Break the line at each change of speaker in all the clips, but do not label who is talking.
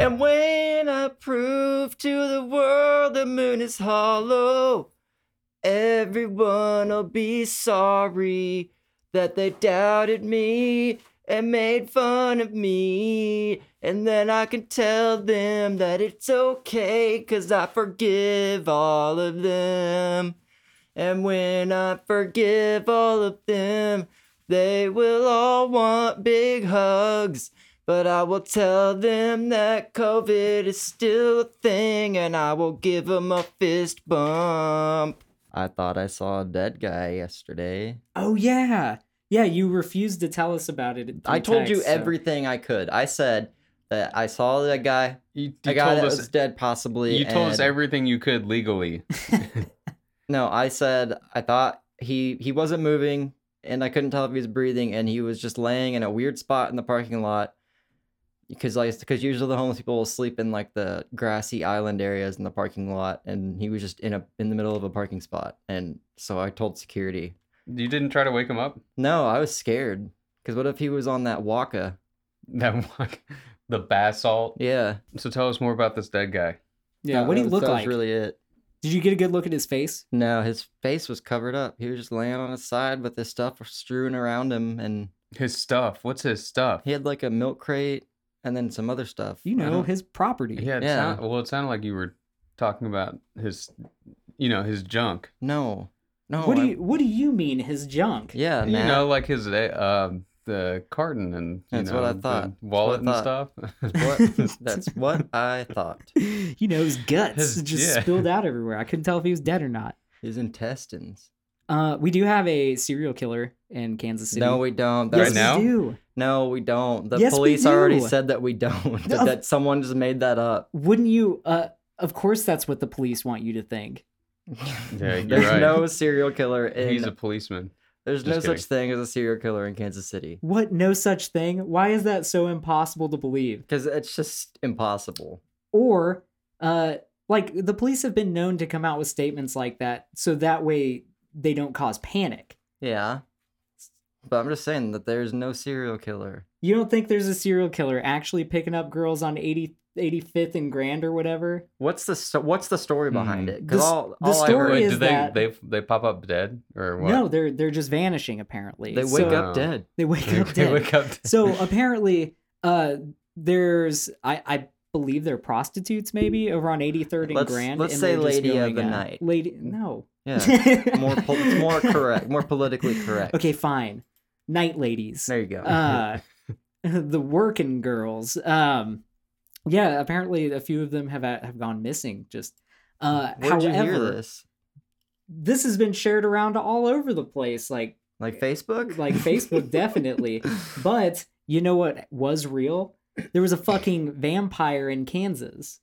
And when I prove to the world the moon is hollow, everyone'll be sorry that they doubted me and made fun of me. And then I can tell them that it's okay, cause I forgive all of them. And when I forgive all of them, they will all want big hugs. But I will tell them that COVID is still a thing and I will give them a fist bump. I thought I saw a dead guy yesterday.
Oh yeah, yeah. You refused to tell us about it.
I told you
so-
everything I could. I said that I saw that guy,
You,
a guy
told
that
us.
was dead possibly.
You told us everything you could legally.
No, I said I thought he he wasn't moving and I couldn't tell if he was breathing and he was just laying in a weird spot in the parking lot. Because like because usually the homeless people will sleep in like the grassy island areas in the parking lot and he was just in a in the middle of a parking spot and so I told security.
You didn't try to wake him up.
No, I was scared. Because what if he was on that Waka?
That one, the bath salt.
Yeah.
So tell us more about this dead guy.
Yeah.
that
what did you
was-
look
that
like?
was really it.
Did you get a good look at his face?
No, his face was covered up. He was just laying on his side with his stuff strewn around him and
His stuff. What's his stuff?
he had like a milk crate and then some other stuff.
You know his property.
Yeah. It
Yeah.
Sound, well, it sounded like you were talking about his, you know, his junk.
No. No.
what do
I-
you What do you mean his junk?
Yeah,
you
Matt.
know, like his uh, the carton and you
That's
know,
what I thought. That's
wallet
what I
and stuff.
what? That's what I thought.
you know his guts
His-
just
yeah.
spilled out everywhere. I couldn't tell if he was dead or not.
His intestines.
Uh, we do have a serial killer in Kansas City.
No, we don't.
yes,
Right now?
we do.
No, we don't. The
Yes, we
police already
do.
said that we don't.
No.
that, that someone just made that up.
Wouldn't you? Uh, of course, that's what the police want you to think.
Yeah, you're
There's
right.
no serial killer in.
He's a policeman.
there's
just
no
kidding.
such thing as a serial killer in Kansas City
What? No such thing. Why is that so impossible to believe?
because it's just impossible.
Or, uh, like the police have been known to come out with statements like that, so that way they don't cause panic.
Yeah, but I'm just saying that there's no serial killer.
You don't think there's a serial killer actually picking up girls on 80, 85th and Grand or whatever?
What's the sto- what's the story behind
Hmm.
it? Because
The s-
all,
the
all I
story
heard,
Wait,
is
did they
that-
they they pop up dead or what?
No, they're they're just vanishing apparently.
they wake
So-
up dead.
They wake
They,
up
they
dead.
wake up. dead.
so apparently, uh, there's I I believe they're prostitutes maybe over on 83rd and
Let's-
Grand.
let's
and
say
they're just
lady of
going,
the
uh,
night.
Lady, no.
Yeah, more pol- it's more correct, more politically correct.
Okay, fine. Night ladies.
there you go.
Uh, the working girls. Um, yeah, apparently a few of them have uh, have gone missing. Just uh,
Where'd you
however,
hear this?
this has been shared around all over the place, like
Like Facebook?
like Facebook, definitely. But you know what was real? There was a fucking vampire in Kansas.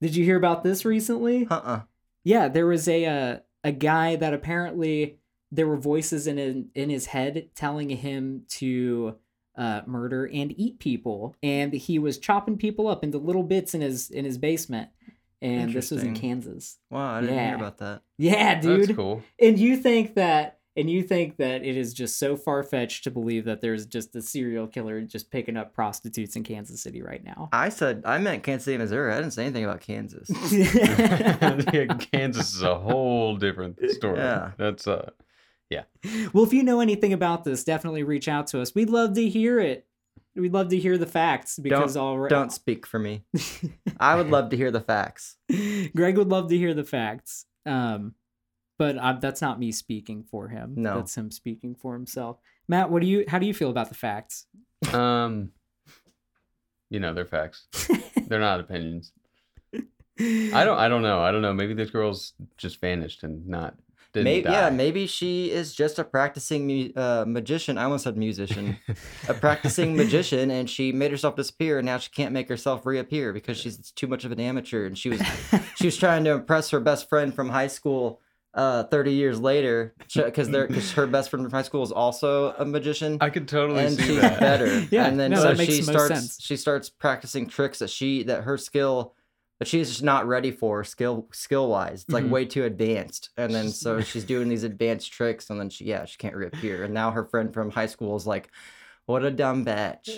Did you hear about this recently?
Uh-uh.
Yeah, there was a uh, a guy that apparently there were voices in his, in his head telling him to uh, murder and eat people, and he was chopping people up into little bits in his in his basement. And this was in Kansas.
Wow, I didn't
Yeah.
hear about that.
Yeah, dude.
That's cool.
And you think that and you think that it is just so far fetched to believe that there's just a serial killer just picking up prostitutes in Kansas City right now.
I said I meant Kansas City, Missouri. I didn't say anything about Kansas.
Yeah, Kansas is a whole different story.
Yeah.
That's uh
well, if you know anything about this, definitely reach out to us. We'd love to hear it. We'd love to hear the facts because already
Don't speak for me. I would love to hear the facts.
Greg would love to hear the facts. Um, but uh, that's not me speaking for him.
No.
that's him speaking for himself. Matt, what do you? How do you feel about the facts?
um you know, they're facts. They're not opinions. I don't I don't know. I don't know. Maybe this girl's just vanished and didn't
Maybe,
die.
yeah, maybe she is just a practicing mu- uh, magician. I almost said musician. a practicing magician, and she made herself disappear, and now she can't make herself reappear because she's too much of an amateur. And she was she was trying to impress her best friend from high school. Uh, 30 years later, because they're because her best friend from high school is also a magician.
I could totally
and
see
she's
that.
better.
Yeah,
and then
no,
so she starts
sense.
she starts practicing tricks that she that her skill that she's just not ready for skill skill wise. It's like
Mhm.
way too advanced. And then so she's doing these advanced tricks and then she yeah, she can't reappear. And now her friend from high school is like, What a dumb bitch.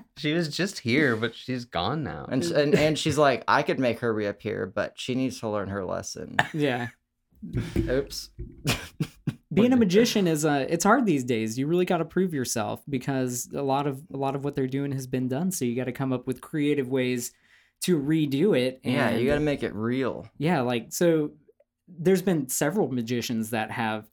She was just here, but she's gone now.
And, and and she's like, I could make her reappear, but she needs to learn her lesson.
yeah.
Oops.
being a magician is uh it's hard these days you really got to prove yourself because a lot of a lot of what they're doing has been done so you got to come up with creative ways to redo it and
Yeah, you got to make it real.
yeah like so there's been several magicians that have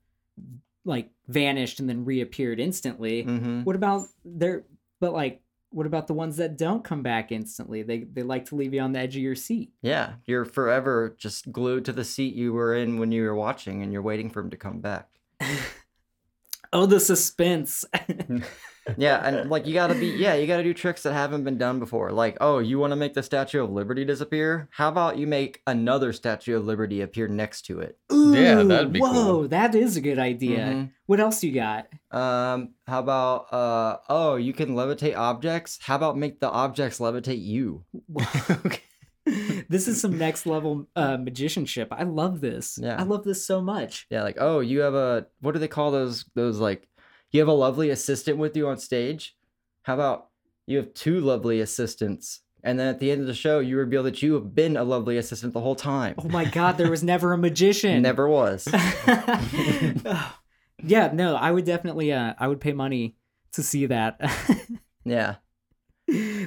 like vanished and then reappeared instantly.
Hmm
what about their but like what about the ones that don't come back instantly? They they like to leave you on the edge of your seat.
Yeah, you're forever just glued to the seat you were in when you were watching, and you're waiting for him to come back.
oh the suspense
Yeah, and like you gotta be, yeah, you gotta do tricks that haven't been done before. Like, oh, you want to make the Statue of Liberty disappear? How about you make another Statue of Liberty appear next to it?
Ooh, Yeah,
that'd be
whoa
cool.
that is a good idea
Mhm.
what else you got
Um, how about uh, oh, you can levitate objects. How about make the objects levitate you?
this is some next level uh, magicianship. I love this.
Yeah.
I love this so much.
Yeah, like oh, you have a what do they call those? Those like you have a lovely assistant with you on stage. How about you have two lovely assistants, and then at the end of the show, you reveal that you have been a lovely assistant the whole time.
Oh my god, there was never a magician.
Never was.
yeah, no, I would definitely uh I would pay money to see that.
yeah,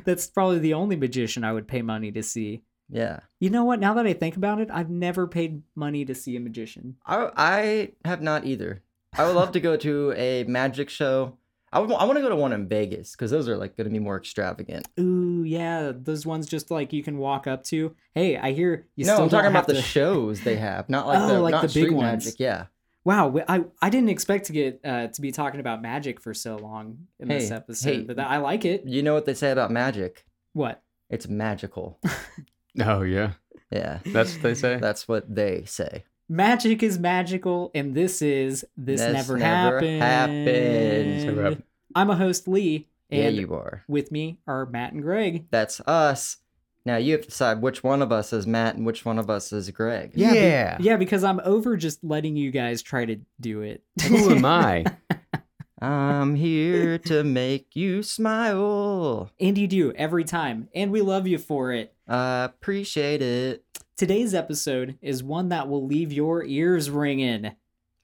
That's probably the only magician I would pay money to see.
yeah.
You know what? Now that I think about it, I've never paid money to see a magician.
I I have not either. I would love to go to a magic show. I would, I want to go to one in Vegas because those are like going to be more extravagant.
Ooh, yeah, those ones just like you can walk up to. Hey, I hear you
no,
still
I'm talking about
have
the shows they have, not like
Oh,
the
like
not
the big
street
ones.
magic. Yeah,
Wow, I I didn't expect to get uh, to be talking about magic for so long in this episode,
hey.
but I like it.
you know what they say about magic?
What?
It's magical.
oh yeah,
Yeah,
that's what they say.
that's what they say.
Magic is magical, and this is this,
This
never,
never
happened.
happened.
I'm a host Lee,
Yeah,
and
you are.
with me are Matt and Greg.
That's us. Now you have to decide which one of us is Matt and which one of us is Greg.
Yeah, be-
Yeah.
yeah, because I'm over just letting you guys try to do it.
Who am I?
I'm here to make you smile.
and you do every time, and we love you for it.
I appreciate it.
Today's episode is one that will leave your ears ringing.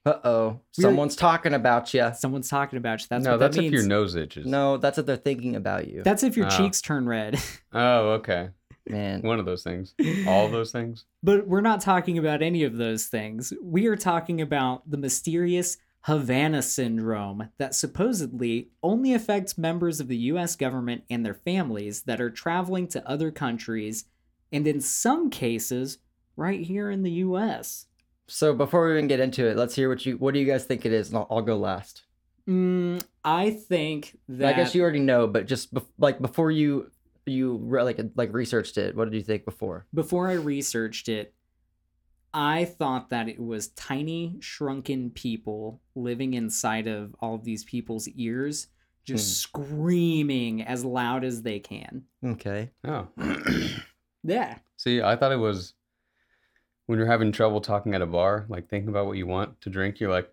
Uh oh,
We-
someone's talking about you.
Someone's talking about you. That's
no,
what
that's
that
if your nose itches.
No, that's what they're thinking about you.
That's if your
Oh.
cheeks turn red.
Oh, okay.
Man,
One of those things. All those things.
But we're not talking about any of those things. We are talking about the mysterious Havana syndrome that supposedly only affects members of the US government and their families that are traveling to other countries, and in some cases, right here in the US.
So before we even get into it, let's hear what you what do you guys think it is, and I'll, I'll go last.
Mm, I think that.
I guess you already know, but just bef- like before you you re- like like researched it, what did you think before?
before I researched it, I thought that it was tiny, shrunken people living inside of all of these people's ears, just screaming as loud as they can.
Okay.
Oh.
Yeah.
See, I thought it was when you're having trouble talking at a bar, like thinking about what you want to drink, you're like,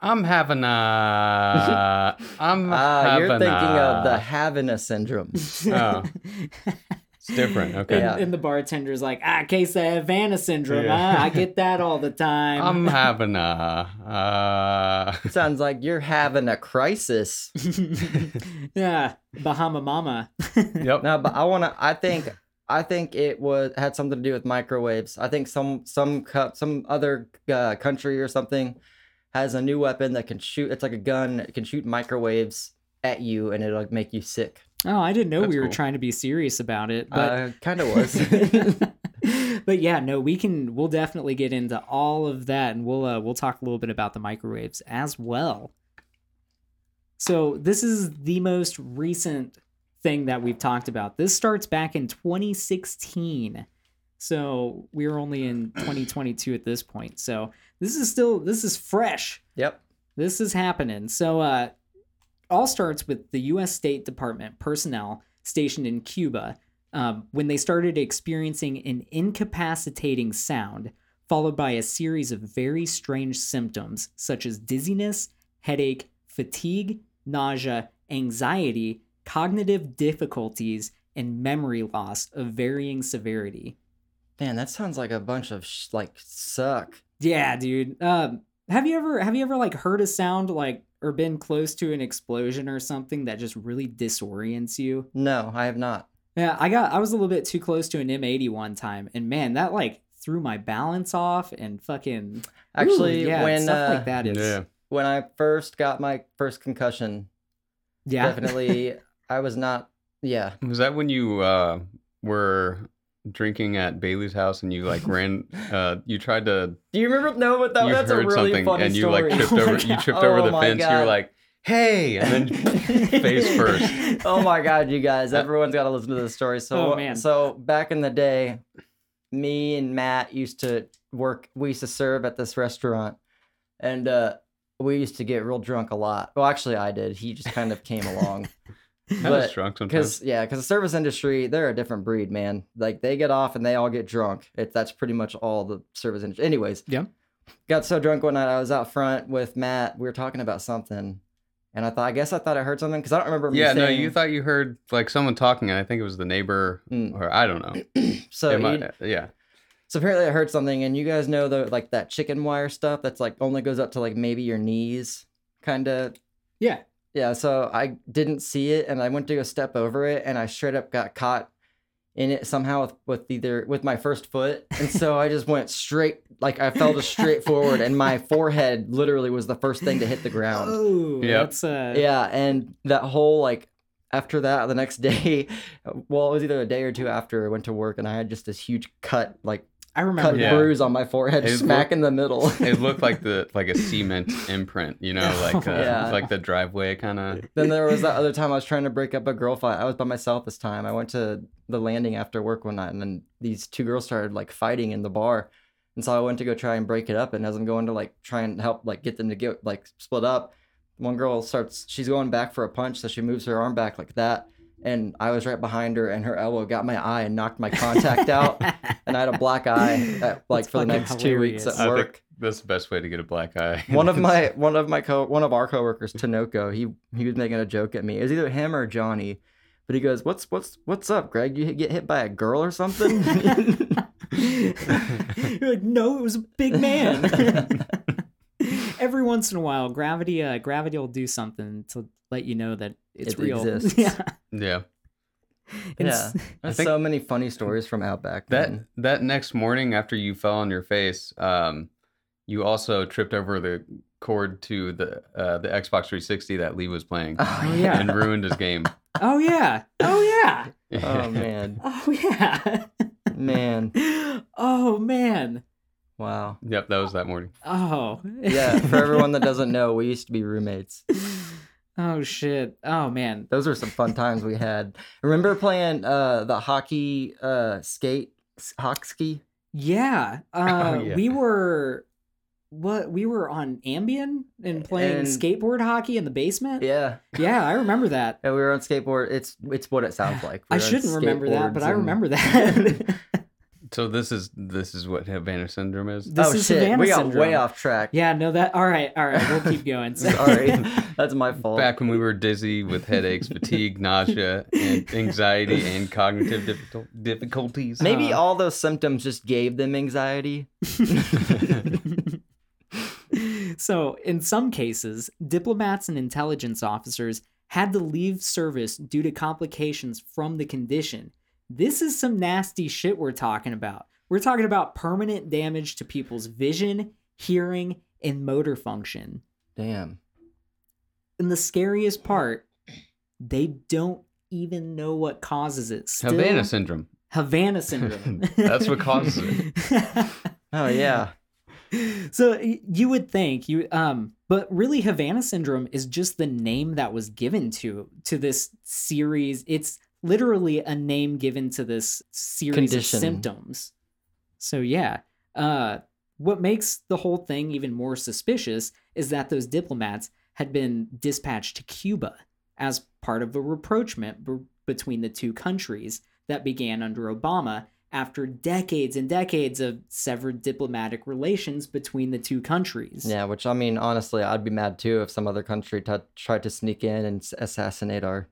I'm having a. I'm
Ah, you're
having
thinking of the
a-"
syndrome.
Oh. It's different. Okay.
And,
Yeah.
and the bartender's like, ah, case of Havana syndrome.
Yeah.
huh? I get that all the time.
I'm having a. Uh...
Sounds like you're having a crisis.
yeah, Bahama Mama.
Yep.
No, but I want to. I think. I think it was had something to do with microwaves. I think some some some other uh, country or something has a new weapon that can shoot. It's like a gun. It can shoot microwaves at you, and it'll like, make you sick.
Oh, I didn't know
That's
we were
cool.
trying to be serious about it, but
uh, kind of was.
but yeah, no, we can. We'll definitely get into all of that, and we'll uh, we'll talk a little bit about the microwaves as well. So this is the most recent thing that we've talked about. This starts back in 2016. So we're only in 2022 at this point. So this is still this is fresh
yep.
this is happening. So, uh, all starts with the U.S. State Department personnel stationed in Cuba um, when they started experiencing an incapacitating sound, followed by a series of very strange symptoms such as dizziness, headache, fatigue, nausea, anxiety, cognitive difficulties, and memory loss of varying severity.
Man, that sounds like a bunch of sh- like suck.
Yeah, dude. Um, have you ever have you ever like heard a sound like or been close to an explosion or something that just really disorients you?
No, I have not.
Yeah, I got I was a little bit too close to an M80 one time, and man, that like threw my balance off and fucking
Actually,
Ooh, yeah,
when
stuff
uh,
like that is
Yeah.
when I first got my first concussion,
yeah
definitely I was not. Yeah,
Was that when you uh, were drinking at Bailey's house and you like ran? Uh, you tried to.
do you remember? No, but that,
you
that's a really
something
funny
and you
story.
like tripped
Oh my
over. You
God.
tripped over
Oh
the
my
fence. You're like, "Hey!" and then face first.
oh my god, you guys! Everyone's got to listen to this story. So,
Oh, man.
so back in the day, me and Matt used to work. We used to serve at this restaurant, and uh, we used to get real drunk a lot. Well, actually, I did. He just kind of came along.
I was
But-
drunk sometimes.
Because yeah, because the service industry, they're a different breed, man. Like they get off and they all get drunk. It, that's pretty much all the service industry. Anyways,
Yeah.
Got so drunk one night. I was out front with Matt. We were talking about something, and I thought, I guess I thought I heard something because I don't remember. me
Yeah, no, you thought you heard like someone talking, and I think it was the neighbor,
Mm.
or I don't know.
So
might- yeah,
So apparently I heard something, and you guys know the like that chicken wire stuff that's like only goes up to like maybe your knees, kind of.
yeah.
Yeah. So I didn't see it, and I went to go step over it, and I straight up got caught in it somehow with, with either with my first foot, and so I just went straight, like I fell just straight forward, and my forehead literally was the first thing to hit the ground.
Oh,
Yep.
that's uh
Yeah, and that whole like after that, the next day, well, it was either a day or two after I went to work, and I had just this huge cut, like
I remember
cut.
Yeah.
bruise on my forehead,
It
smack
looked-
in the middle.
it looked like the like a cement imprint, you know, like uh,
Yeah.
like the driveway kind of.
then there was that other time I was trying to break up a girl fight. I was by myself this time. I went to the landing after work one night, and then these two girls started like fighting in the bar. And so I went to go try and break it up. And as I'm going to like try and help like get them to get like split up, one girl starts. She's going back for a punch, so she moves her arm back like that. And I was right behind her, and her elbow got my eye and knocked my contact out. And I had a black eye at, like
That's
for the
fucking
next two weeks
hilarious.
at
I
work.
think that's the best way to get a black eye.
one of my one of my co one of our coworkers, Tanoko, he he was making a joke at me. It was either him or Johnny, but he goes, "What's what's what's up, Greg? You get hit by a girl or something?"
You're like, no, it was a big man. Every once in a while, gravity uh, gravity will do something to let you know that it's
It
real.
exists.
Yeah.
yeah,
yeah,
It's-
there's
think-
so many funny stories from Outback.
that
man.
that next morning after you fell on your face, um, you also tripped over the cord to the uh, the Xbox 360 that Lee was playing
Oh,
yeah.
and ruined his game.
Oh yeah. Oh yeah.
Oh man,
Oh yeah.
man,
Oh man.
Wow.
Yep, that was that morning.
Oh.
Yeah, for everyone that doesn't know, we used to be roommates.
oh shit. Oh man.
Those were some fun times we had. Remember playing uh the hockey uh skate hockey?
Yeah. Uh,
yeah.
we were what we were on Ambien and playing
And-
skateboard hockey in the basement.
Yeah.
Yeah, I remember that.
Yeah, we were on skateboard. It's it's what it sounds like. We
I shouldn't remember that, but I remember that.
So this is this is what Havana syndrome is.
This
oh
is
shit,
Savannah
we got
syndrome.
way off track.
yeah, no, that. All right, all right, we'll keep going.
Sorry, that's my fault.
Back when we were dizzy with headaches, fatigue, nausea, and anxiety, and cognitive difficulties.
Maybe
Uh.
all those symptoms just gave them anxiety.
so, in some cases, diplomats and intelligence officers had to leave service due to complications from the condition. This is some nasty shit we're talking about. We're talking about permanent damage to people's vision, hearing, and motor function.
Damn.
And the scariest part, they don't even know what causes it. Still,
Havana syndrome.
Havana syndrome.
That's what causes
it.
Oh yeah.
so you would think you um but really Havana syndrome is just the name that was given to to this series. It's literally a name given to this series
Condition.
of symptoms. So yeah. Uh what makes the whole thing even more suspicious is that those diplomats had been dispatched to Cuba as part of a rapprochement b- between the two countries that began under Obama after decades and decades of severed diplomatic relations between the two countries.
Yeah, which I mean, honestly, I'd be mad too if some other country t- tried to sneak in and s- assassinate our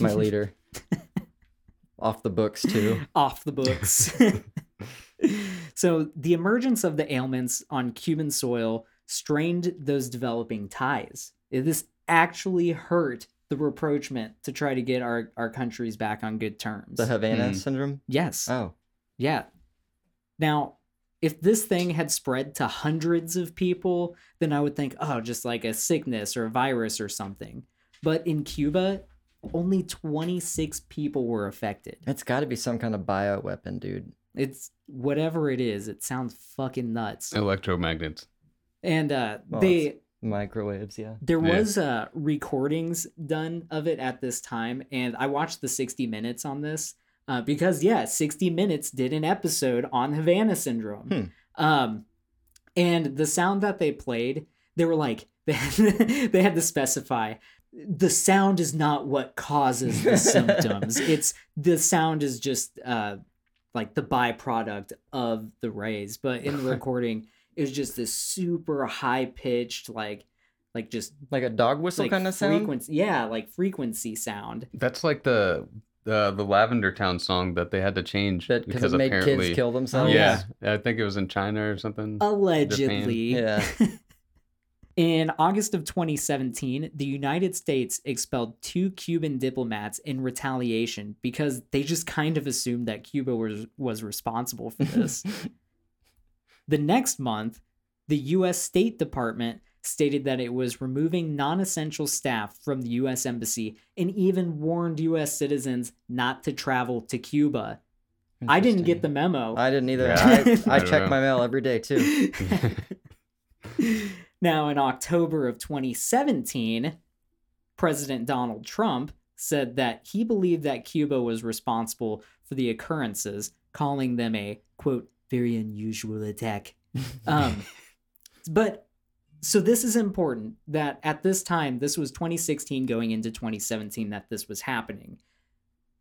my leader. Off the books too.
off the books. so the emergence of the ailments on Cuban soil strained those developing ties. This actually hurt the rapprochement to try to get our, our countries back on good terms.
The Havana
Hmm.
syndrome.
yes.
Oh,
Yeah. Now, if this thing had spread to hundreds of people, then I would think, oh, just like a sickness or a virus or something. But in Cuba, only 26 people were affected.
it's got to be some kind of bioweapon, dude.
It's whatever it is, it sounds fucking nuts.
Electromagnets.
And uh
Well,
they
Microwaves, yeah.
there
Yeah.
was uh recordings done of it at this time and I watched the 60 minutes on this uh, because yeah, 60 minutes did an episode on Havana syndrome.
Hmm.
Um and the sound that they played, they were like they had, they had to specify the sound is not what causes the symptoms. It's the sound is just uh like the byproduct of the rays. But in the recording, it was just this super high pitched like like just
Like a dog whistle
like
kind of sound.
frequency yeah like frequency sound
That's like the the the Lavender Town song that they had to change
That because
because
it made
apparently.
kids kill themselves.
yeah, I think it was in China or something.
allegedly
Yeah.
In August of 2017, the United States expelled two Cuban diplomats in retaliation because they just kind of assumed that Cuba was, was responsible for this. the next month, the U.S. State Department stated that it was removing non essential staff from the U.S. Embassy and even warned U.S. citizens not to travel to Cuba. I didn't get the memo.
I didn't either.
Yeah.
I,
I
I check
know.
my mail every day too.
now, in October of 2017, President Donald Trump said that he believed that Cuba was responsible for the occurrences, calling them a quote, very unusual attack. Um, but so this is important that at this time, this was 2016 going into 2017, that this was happening.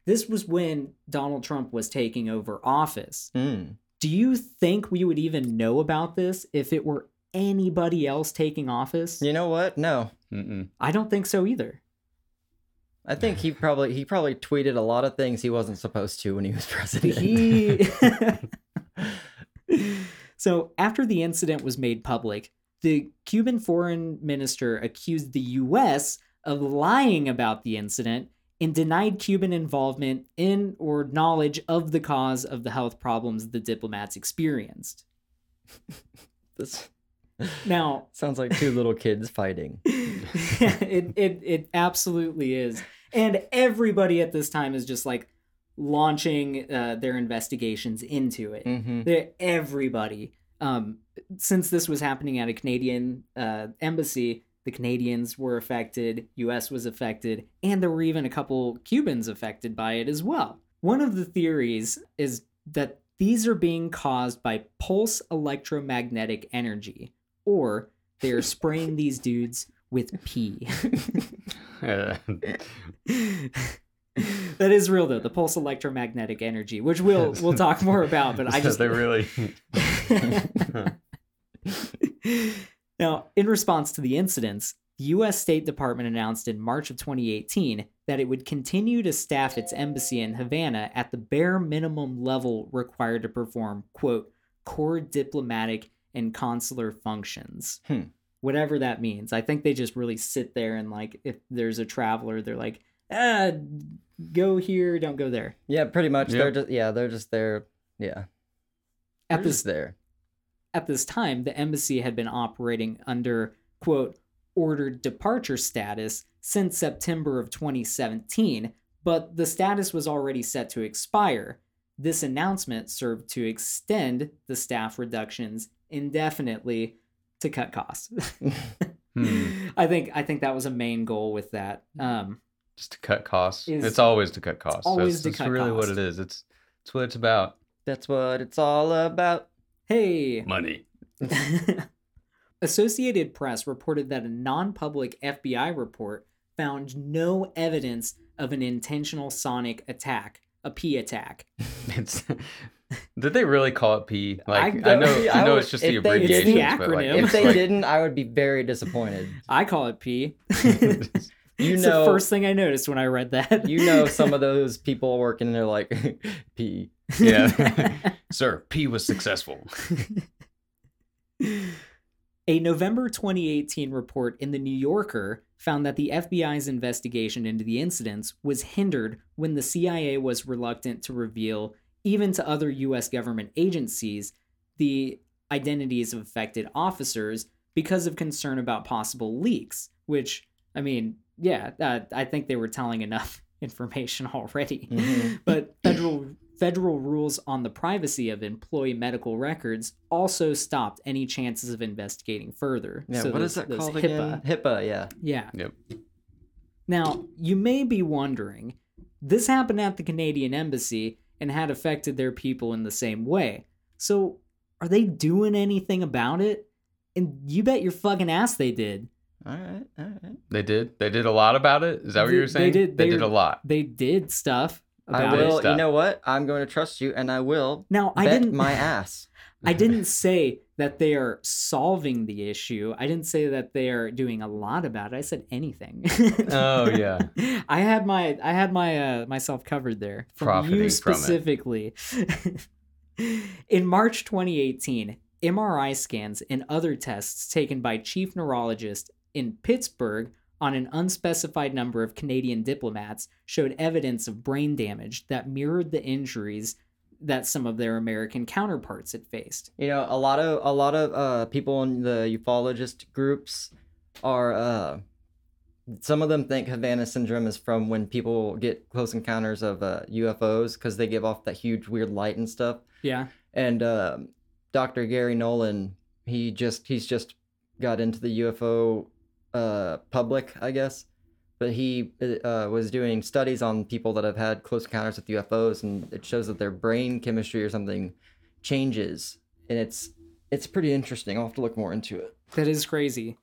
This was when Donald Trump was taking over office
Mm.
do you think we would even know about this if it were anybody else taking office?
You know what? No.
Mm-mm.
I don't think so either.
I think he probably he probably tweeted a lot of things he wasn't supposed to when he was president.
He... so, after the incident was made public, the Cuban foreign minister accused the US of lying about the incident and denied Cuban involvement in or knowledge of the cause of the health problems the diplomats experienced.
this
Now,
sounds like two little kids fighting.
it, it it absolutely is. And everybody at this time is just like launching uh, their investigations into it.
Hmm
They're- everybody um since this was happening at a canadian uh, embassy the canadians were affected us was affected and there were even a couple cubans affected by it as well. One of the theories is that these are being caused by pulse electromagnetic energy or they're spraying these dudes with pee that is real though the pulse electromagnetic energy which we'll we'll talk more about but i just
they really.
now in response to the incidents the us state department announced in march of 2018 that it would continue to staff its embassy in havana at the bare minimum level required to perform quote core diplomatic and consular functions
Hmm.
whatever that means i think they just really sit there and like if there's a traveler they're like ah go here don't go there
Yeah, pretty much. They're just yeah, they're just there. Yeah,
at
They're
this
just there.
At this time, the embassy had been operating under, quote, ordered departure status since September of 2017, but the status was already set to expire. This announcement served to extend the staff reductions indefinitely to cut costs.
Hmm.
I think I think that was a main goal with that. Um,
Just to cut costs.
Is-
it's always to cut costs.
always
that's,
to
that's
cut
really what it is. It's it's what it's about.
That's what it's all about.
hey,
Money.
Associated Press reported that a non public FBI report found no evidence of an intentional sonic attack, a P attack.
It's Did they really call it P? Like I,
don't-
know,
I
I know it's just the
they
abbreviation,
didn't-
but like.
If they
like-
didn't, I would be very disappointed.
I call it P.
You
it's
know,
the first thing I noticed when I read that.
you know, some of those people working there like P.
yeah, sir, P was successful.
A November 2018 report in The New Yorker found that the FBI's investigation into the incidents was hindered when the CIA was reluctant to reveal, even to other U.S. government agencies, the identities of affected officers because of concern about possible leaks. Which, I mean, yeah, uh, I think they were telling enough information already.
Mhm.
but federal federal rules on the privacy of employee medical records also stopped any chances of investigating further.
Yeah,
So
what
those-
is that
those
called
HIPAA.
again? HIPAA, yeah.
Yeah.
Yep.
Now, you may be wondering, this happened at the Canadian embassy and had affected their people in the same way. So, are they doing anything about it? And you bet your fucking ass they did.
All right, all right.
They did. They did a lot about it. Is that what
They-
you were
they
saying?
did-
They
they-
did a lot.
They did stuff
I
about
will.
it.
You know what? I'm going to trust you, and I will
Now, I didn't
my ass.
I didn't say that they are solving the issue. I didn't say that they are doing a lot about it. I said anything.
Oh, yeah.
I had my I had my uh, myself covered there from
Profiting
you
from
specifically. In March 2018, MRI scans and other tests taken by chief neurologist in Pittsburgh on an unspecified number of Canadian diplomats showed evidence of brain damage that mirrored the injuries that some of their American counterparts had faced.
You know, a lot of a lot of uh, people in the ufologist groups are. Uh, some of them think Havana syndrome is from when people get close encounters of uh, UFOs because they give off that huge weird light and stuff.
Yeah.
And um Dr. Garry Nolan, he just he's just got into the UFO uh, public, I guess. But he uh, was doing studies on people that have had close encounters with UFOs, and it shows that their brain chemistry or something changes, and it's it's pretty interesting. I'll have to look more into it.
That is crazy.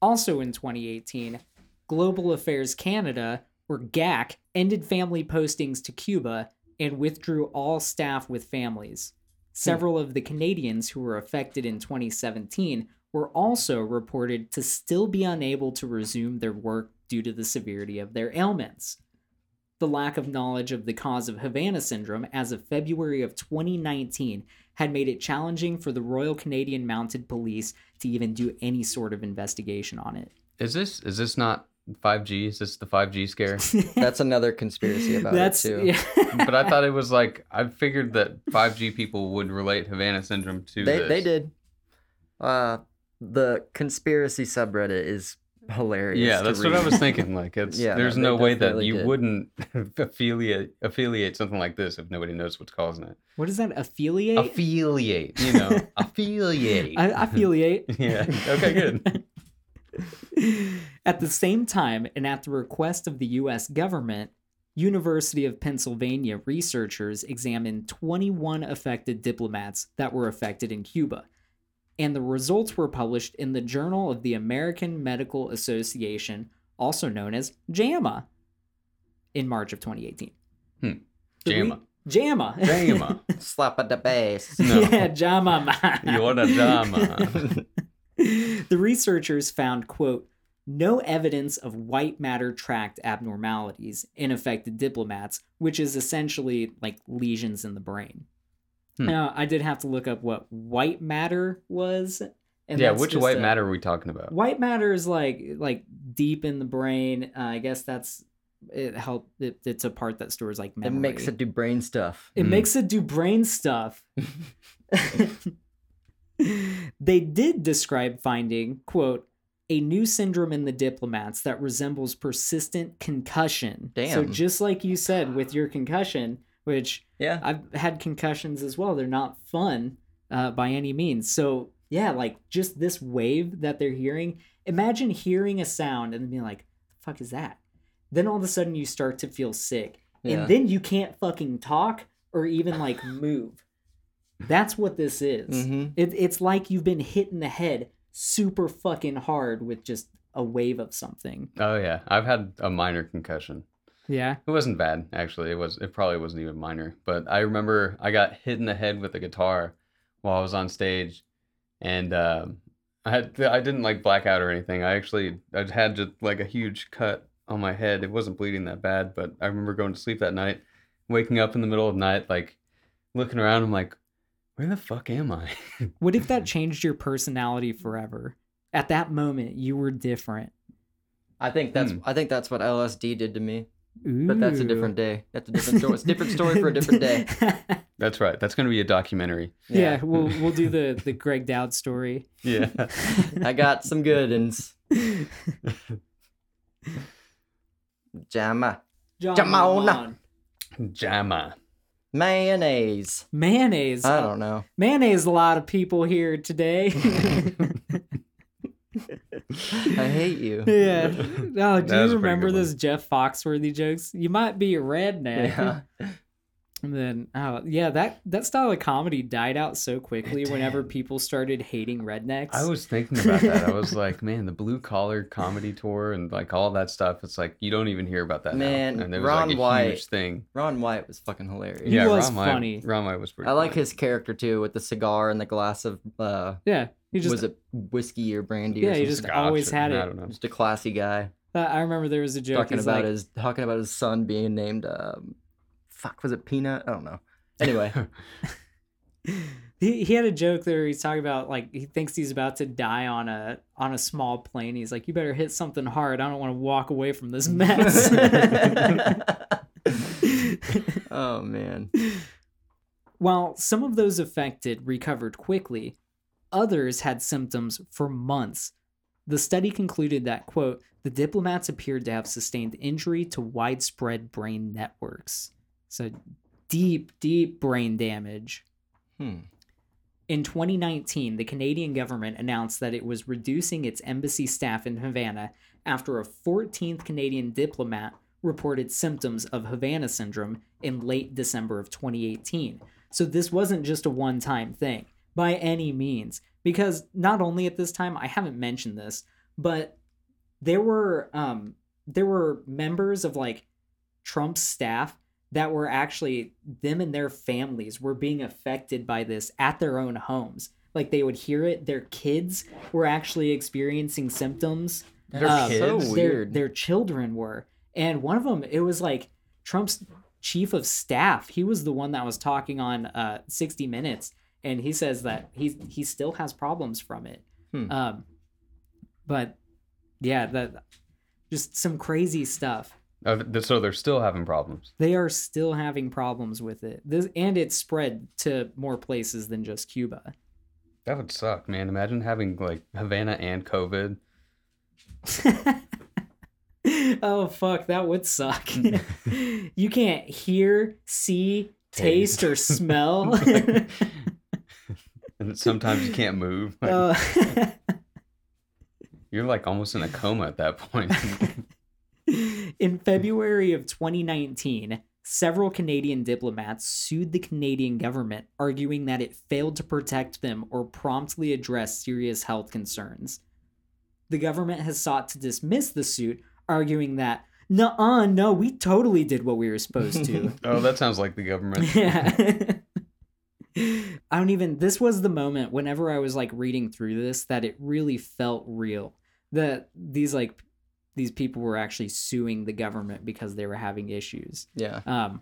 Also in 2018, Global Affairs Canada, or GAC, ended family postings to Cuba and withdrew all staff with families. Several of the Canadians who were affected in 2017 were also reported to still be unable to resume their work due to the severity of their ailments. The lack of knowledge of the cause of Havana syndrome as of February of 2019 had made it challenging for the Royal Canadian Mounted Police to even do any sort of investigation on it.
Is this is this not 5G? Is this the 5G scare?
That's another conspiracy about
That's
it too.
yeah.
but I thought it was like I figured that 5G people would relate Havana syndrome to
They
this.
they did. Uh, the conspiracy subreddit is hilarious.
Yeah, that's what I was thinking. Like, it's
Yeah,
there's no way that you
did.
wouldn't affiliate affiliate something like this if nobody knows what's causing it.
what is that? Affiliate?
Affiliate, you know, affiliate.
I, affiliate.
yeah. Okay. Good.
at the same time, and at the request of the US government, University of Pennsylvania researchers examined 21 affected diplomats that were affected in Cuba. And the results were published in the Journal of the American Medical Association, also known as JAMA, in March of 2018.
Hmm. JAMA.
JAMA.
JAMA.
slap at the base.
No.
yeah, JAMA.
You want a JAMA.
the researchers found, quote, no evidence of white matter tract abnormalities in affected diplomats, which is essentially like lesions in the brain.
Hmm.
Now, I did have to look up what white matter was. And
yeah. Which white
a-
matter are we talking about?
White matter is like like deep in the brain. Uh, I guess that's it. Help. It, it's a part that stores like memory.
It makes it do brain stuff.
It
Mm.
makes it do brain stuff. they did describe finding, quote, a new syndrome in the diplomats that resembles persistent concussion.
Damn.
So just like you said with your concussion, which
Yeah.
I've had concussions as well. They're not fun uh, by any means. So yeah, like just this wave that they're hearing. Imagine hearing a sound and being like, "The fuck is that?" Then all of a sudden you start to feel sick,
Yeah.
and then you can't fucking talk or even like move. That's what this is.
hmm
It, it's like you've been hit in the head super fucking hard with just a wave of something.
Oh yeah, I've had a minor concussion.
Yeah.
It wasn't bad, actually. It was. It probably wasn't even minor. But I remember I got hit in the head with a guitar while I was on stage, and um, I had I didn't like black out or anything. I actually I had just like a huge cut on my head. It wasn't bleeding that bad, but I remember going to sleep that night, waking up in the middle of the night, like looking around. I'm like, where the fuck am I?
What if that changed your personality forever? At that moment, you were different.
I think that's
Hmm.
I think that's what LSD did to me. But that's a different day. That's a different story. It's a different story for a different day.
That's right. That's gonna be a documentary.
yeah, we'll we'll do the the Greg Dowd story.
Yeah.
I got some good uns. Jamma.
John
Jamona.
Jama.
Mayonnaise.
Mayonnaise.
I don't know.
Mayonnaise. A lot of people here today.
I hate you.
yeah. Oh, do
That
you remember those Jeff Foxworthy jokes? You might be a redneck.
Yeah.
And then, oh yeah, that that style of comedy died out so quickly. Whenever people started hating rednecks.
I was thinking about that. I was like, man, the blue collar comedy tour and like all that stuff. It's like you don't even hear about that
Man,
now. And it was
Ron
like a
White.
huge thing.
Ron White was fucking hilarious.
He was
Ron White,
funny.
Ron White was pretty.
I like
funny.
his character too, with the cigar and the glass of uh,
yeah. He just
was it whiskey or brandy?
Yeah,
or
he just
Scotch
always
or-
had
I
it.
don't know.
just a classy guy
uh, I remember there was a joke.
talking about
like,
his talking about his son being named. Um, fuck, was it Peanut? I don't know. Anyway,
he, he had a joke there. He's talking about like he thinks he's about to die on a on a small plane. He's like, "You better hit something hard. I don't want to walk away from this mess."
oh man,
While some of those affected recovered quickly, others had symptoms for months. The study concluded that, quote, the diplomats appeared to have sustained injury to widespread brain networks. So deep, deep brain damage.
hmm.
In 2019, the Canadian government announced that it was reducing its embassy staff in Havana after a 14th Canadian diplomat reported symptoms of Havana syndrome in late December of 2018. So this wasn't just a one time thing by any means, because not only at this time, I haven't mentioned this, but there were um, there were members of like Trump's staff that were actually them and their families were being affected by this at their own homes. Like they would hear it, their kids were actually experiencing symptoms.
Their
Um,
kids.
so
Their their children were, and one of them it was like Trump's chief of staff. He was the one that was talking on uh, 60 Minutes, and he says that he he still has problems from it.
Hmm.
Um, but yeah, that just some crazy stuff.
So they're still having problems.
They are still having problems with it. This and it's spread to more places than just Cuba.
That would suck, man. Imagine having like Havana and COVID.
oh fuck, that would suck. you can't hear, see, taste,
Taste.
or smell.
and sometimes you can't move. Like,
Uh,
you're like almost in a coma at that point.
In February of 2019, several Canadian diplomats sued the Canadian government, arguing that it failed to protect them or promptly address serious health concerns. The government has sought to dismiss the suit, arguing that, "Nuh-uh, no, we totally did what we were supposed to."
oh, that sounds like the government.
yeah. I don't even this was the moment whenever I was like reading through this that it really felt real. That these like these people were actually suing the government because they were having issues.
yeah,
Um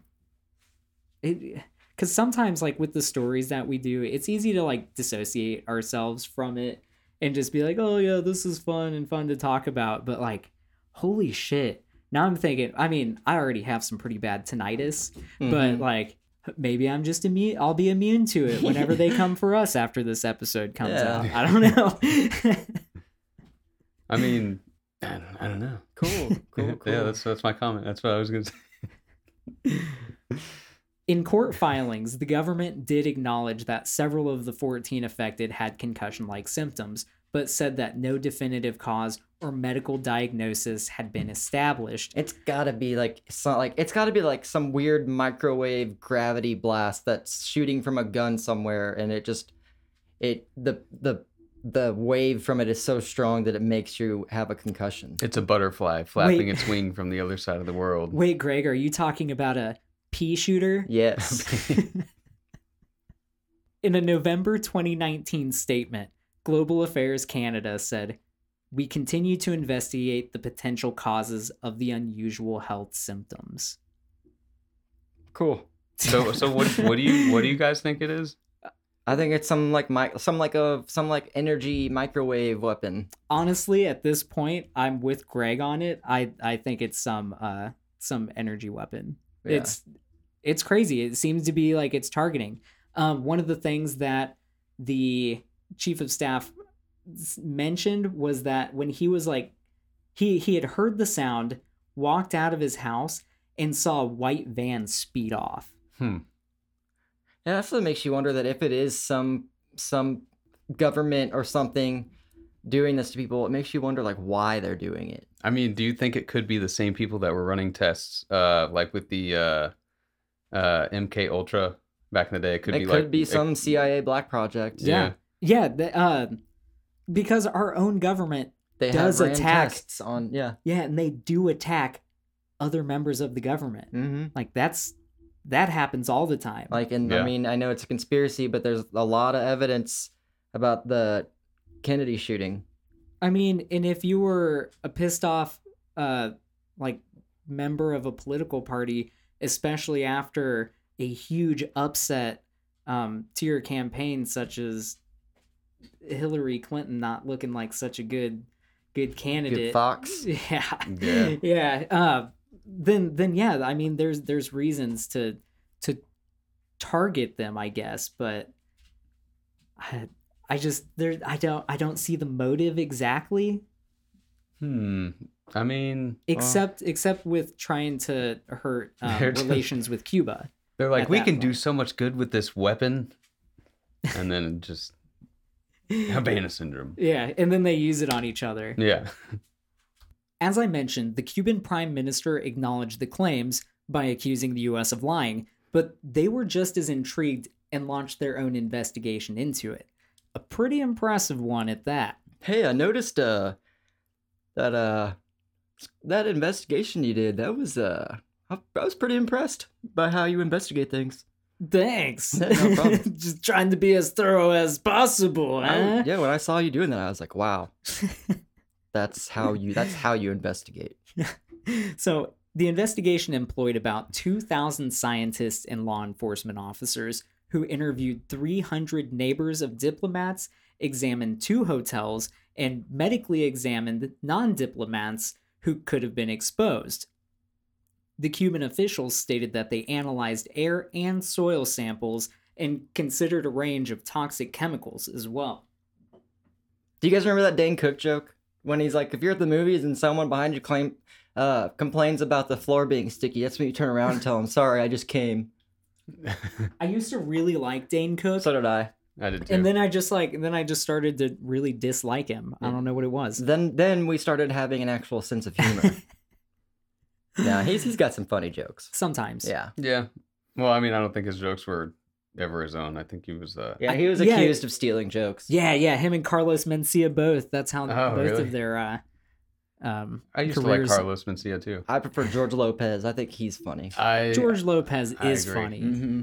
it cuz sometimes like with the stories that we do, it's easy to like dissociate ourselves from it and just be like, "Oh yeah, this is fun and fun to talk about." But like holy shit. Now I'm thinking, I mean, I already have some pretty bad tinnitus, but
Mhm.
like maybe I'm just immune. I'll be immune to it whenever they come for us after this episode comes
Yeah.
out. I don't know.
I mean, I don't, I don't know.
cool, cool, cool.
yeah, that's that's my comment. That's what I was gonna say.
In court filings, the government did acknowledge that several of the 14 affected had concussion like symptoms, but said that no definitive cause or medical diagnosis had been established.
It's gotta be like it's not like it's gotta be like some weird microwave gravity blast that's shooting from a gun somewhere, and it just it the the the wave from it is so strong that it makes you have a concussion.
It's a butterfly flapping
Wait.
its wing from the other side of the world.
Wait, Greg, are you talking about a pea shooter?
Yes.
In a November 2019 statement, Global Affairs Canada said, We continue to investigate the potential causes of the unusual health symptoms.
cool.
So, so what? What do you? What do you guys think it is?
I think it's some like mi- some like a some like energy microwave weapon.
Honestly, at this point, I'm with Greg on it. I, I think it's some uh some energy weapon.
Yeah.
It's it's crazy. It seems to be like it's targeting. Um, one of the things that the chief of staff mentioned was that when he was like he he had heard the sound, walked out of his house, and saw a white van speed off.
Hmm.
Yeah, that's what makes you wonder that if it is some some government or something doing this to people, it makes you wonder like why they're doing it.
I mean, do you think it could be the same people that were running tests, uh, like with the uh, uh, MK Ultra back in the day? It could be like
it
be
could
like
be
it-
some CIA black project.
Yeah.
Yeah, the, uh, because our own government,
They
Does
have
attack.
tests on yeah.
yeah, and they do attack other members of the government.
Mm-hmm.
Like that's that happens all the time.
Like, and
Yeah.
I mean, I know it's a conspiracy, but there's a lot of evidence about the Kennedy shooting.
I mean, and if you were a pissed off, uh, like member of a political party, especially after a huge upset, um, to your campaign, such as Hillary Clinton not looking like such a good, good candidate.
Good Fox.
Yeah.
Yeah.
Yeah. Uh, then then yeah, I mean there's there's reasons to to target them, I guess, but I, I just there I don't I don't see the motive exactly
Hmm. I mean,
except except with trying to hurt um, relations with Cuba.
they're like, we can do so much good with this weapon, and then just Havana syndrome.
Yeah, and then they use it on each other.
Yeah.
As I mentioned, the Cuban prime minister acknowledged the claims by accusing the US of lying, but they were just as intrigued and launched their own investigation into it. A pretty impressive one at that.
Hey, I noticed uh that uh that investigation you did. That was uh I, I was pretty impressed by how you investigate things.
Thanks.
No
just trying to be as thorough as possible,
I-
huh?
yeah, when I saw you doing that, I was like, wow. That's how you that's how you investigate.
so the investigation employed about 2,000 scientists and law enforcement officers who interviewed 300 neighbors of diplomats, examined two hotels, and medically examined non diplomats who could have been exposed. The Cuban officials stated that they analyzed air and soil samples and considered a range of toxic chemicals as well.
Do you guys remember that Dane Cook joke? When he's like, if you're at the movies and someone behind you claim uh complains about the floor being sticky, that's when you turn around and tell them, sorry, I just came.
I used to really like Dane Cook.
So did I.
I did too.
and then I just like then I just started to really dislike him. I don't know what it was.
Then then we started having an actual sense of humor. yeah, he's he's got some funny jokes.
Sometimes.
Yeah.
yeah. Well, I mean, I don't think his jokes were ever his own. I think he was. Uh,
Yeah, he was
Yeah.
accused of stealing jokes.
Yeah, yeah, him and Carlos Mencia both. That's how
Oh,
both
really?
of their uh um
I used
careers.
to like Carlos Mencia too.
I prefer George Lopez. I think he's funny.
I
George Lopez
I
is
agree.
funny.
Mm-hmm.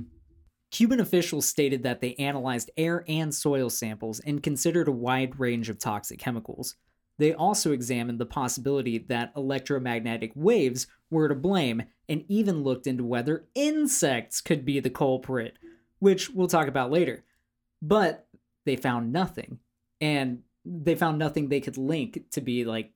Cuban officials stated that they analyzed air and soil samples and considered a wide range of toxic chemicals. They also examined the possibility that electromagnetic waves were to blame and even looked into whether insects could be the culprit, which we'll talk about later. But they found nothing. And they found nothing they could link to be like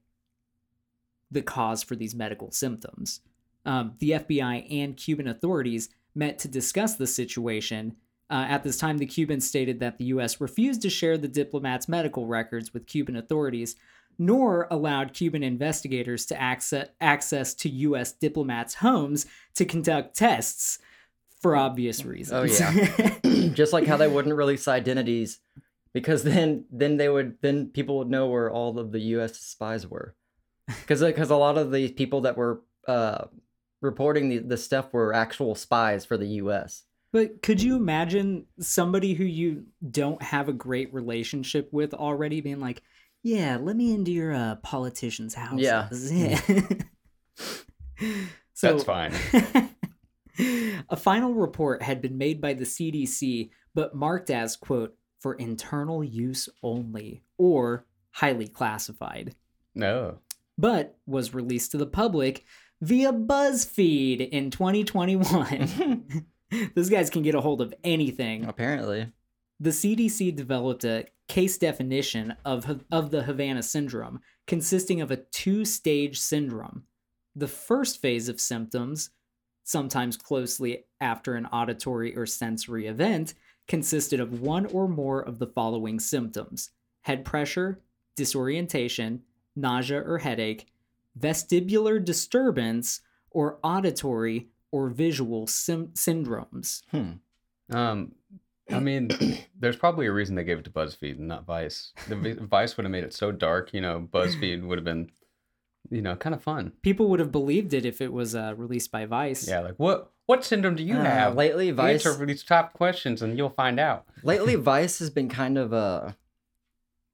the cause for these medical symptoms. Um, the FBI and Cuban authorities met to discuss the situation. Uh, at this time, the Cubans stated that the U.S. refused to share the diplomats' medical records with Cuban authorities, nor allowed Cuban investigators to access, access to U.S. diplomats' homes to conduct tests for obvious reasons.
Oh, yeah. Just like how they wouldn't release identities because then then they would then people would know where all of the U.S. spies were. Because because a lot of the people that were uh, reporting the, the stuff were actual spies for the U.S.
But could you imagine somebody who you don't have a great relationship with already being like, "Yeah, let me into your uh, politicians' houses."
Yeah.
so,
That's fine.
a final report had been made by the CDC, but marked as quote for internal use only or highly classified,
No.
but was released to the public via BuzzFeed in 2021. Those guys can get a hold of anything.
Apparently.
The CDC developed a case definition of, of the Havana syndrome, consisting of a two stage syndrome. The first phase of symptoms, sometimes closely after an auditory or sensory event, consisted of one or more of the following symptoms head pressure, disorientation, nausea or headache, vestibular disturbance, or auditory or visual sim- syndromes.
Hmm.
Um, I mean, there's probably a reason they gave it to BuzzFeed and not Vice. The Vice would have made it so dark, you know. BuzzFeed would have been, you know, kind of fun.
People would have believed it if it was uh, released by Vice.
Yeah, like what what syndrome do you
Uh,
have?
lately, Vice.
Answer these top questions, and you'll find out.
lately, Vice has been kind of uh,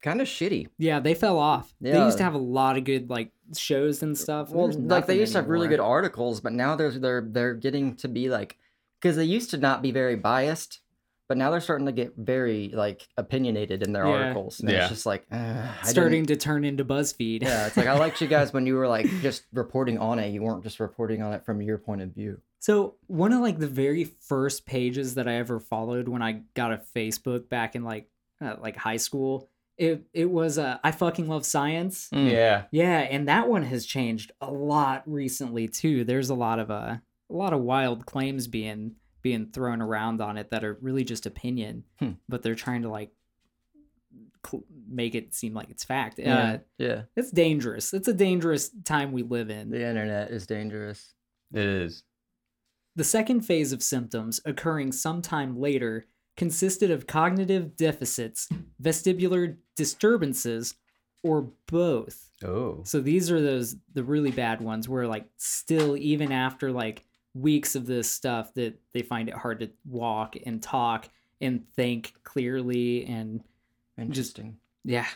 kind of shitty.
Yeah, they fell off. They used to have a lot of good like shows and stuff.
Well,
There's
like they
nothing
used to have really good articles, but now they're they're they're getting to be like because they used to not be very biased, but now they're starting to get very like opinionated in their
Yeah.
articles. And
Yeah.
it's just like uh, I didn't-
starting to turn into BuzzFeed.
Yeah, it's like I liked you guys when you were like just reporting on it. You weren't just reporting on it from your point of view.
So one of like the very first pages that I ever followed when I got a Facebook back in like uh, like high school, it it was uh, I fucking love science.
Mm.
Yeah,
Yeah, and that one has changed a lot recently too. There's a lot of uh, a lot of wild claims being being thrown around on it that are really just opinion,
Hmm.
but they're trying to like cl- make it seem like it's fact.
Yeah,
Uh,
yeah.
it's dangerous. It's a dangerous time we live in.
The internet is dangerous.
it is.
The second phase of symptoms, occurring sometime later, consisted of cognitive deficits, vestibular disturbances, or both.
Oh,
So these are those the really bad ones where like still even after like weeks of this stuff that they find it hard to walk and talk and think clearly and
Interesting.
yeah.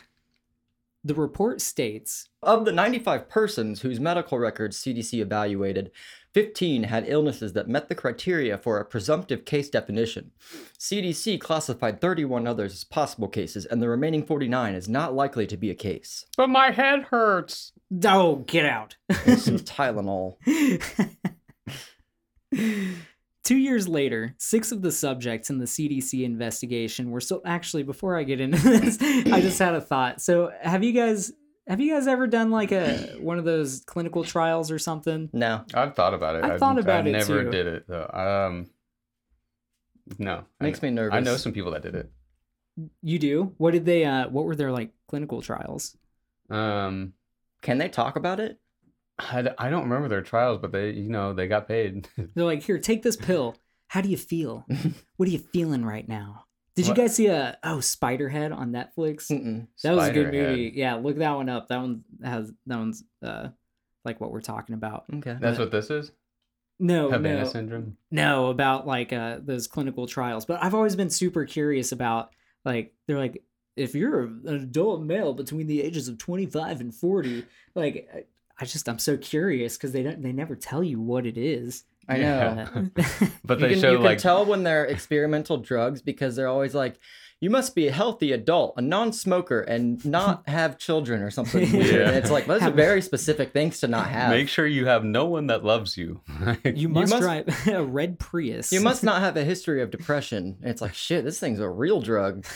The report states
Of the 95 persons whose medical records CDC evaluated, 15 had illnesses that met the criteria for a presumptive case definition. CDC classified 31 others as possible cases, and the remaining 49 is not likely to be a case.
but my head hurts.
Oh, get out.
And some Tylenol.
Two years later, six of the subjects in the CDC investigation were still. Actually, before I get into this, I just had a thought. So, have you guys have you guys ever done like a one of those clinical trials or something?
No.
I've thought about it.
i've thought about
I
it,
never
too.
did it though. Um, no, I
Makes
kn-
me nervous.
I know some people that did it.
You do. What did they? uh What were their like clinical trials?
Um,
Can they talk about it?
I, I don't remember their trials, but they, you know, they got paid.
They're like, here, take this pill. How do you feel? what are you feeling right now? Did
What?
you guys see a oh Spiderhead on Netflix?
Mm-mm.
That was a good movie. Yeah, look that one up. That one has that one's uh like what we're talking about.
Okay.
That's what this is.
No,
Havana
no,
syndrome.
no, about like uh those clinical trials. But I've always been super curious about like they're like if you're an adult male between the ages of 25 and 40, like I- I just I'm so curious because they don't they never tell you what it is.
I know.
Yeah. But
you
they
can,
show
you can tell when they're experimental drugs because they're always like, you must be a healthy adult, a non-smoker, and not have children or something weird.
Yeah.
And it's like those are very specific things to not have.
make sure you have no one that loves you.
you must,
must-
drive a red Prius.
You must not have a history of depression. And it's like shit. This thing's a real drug.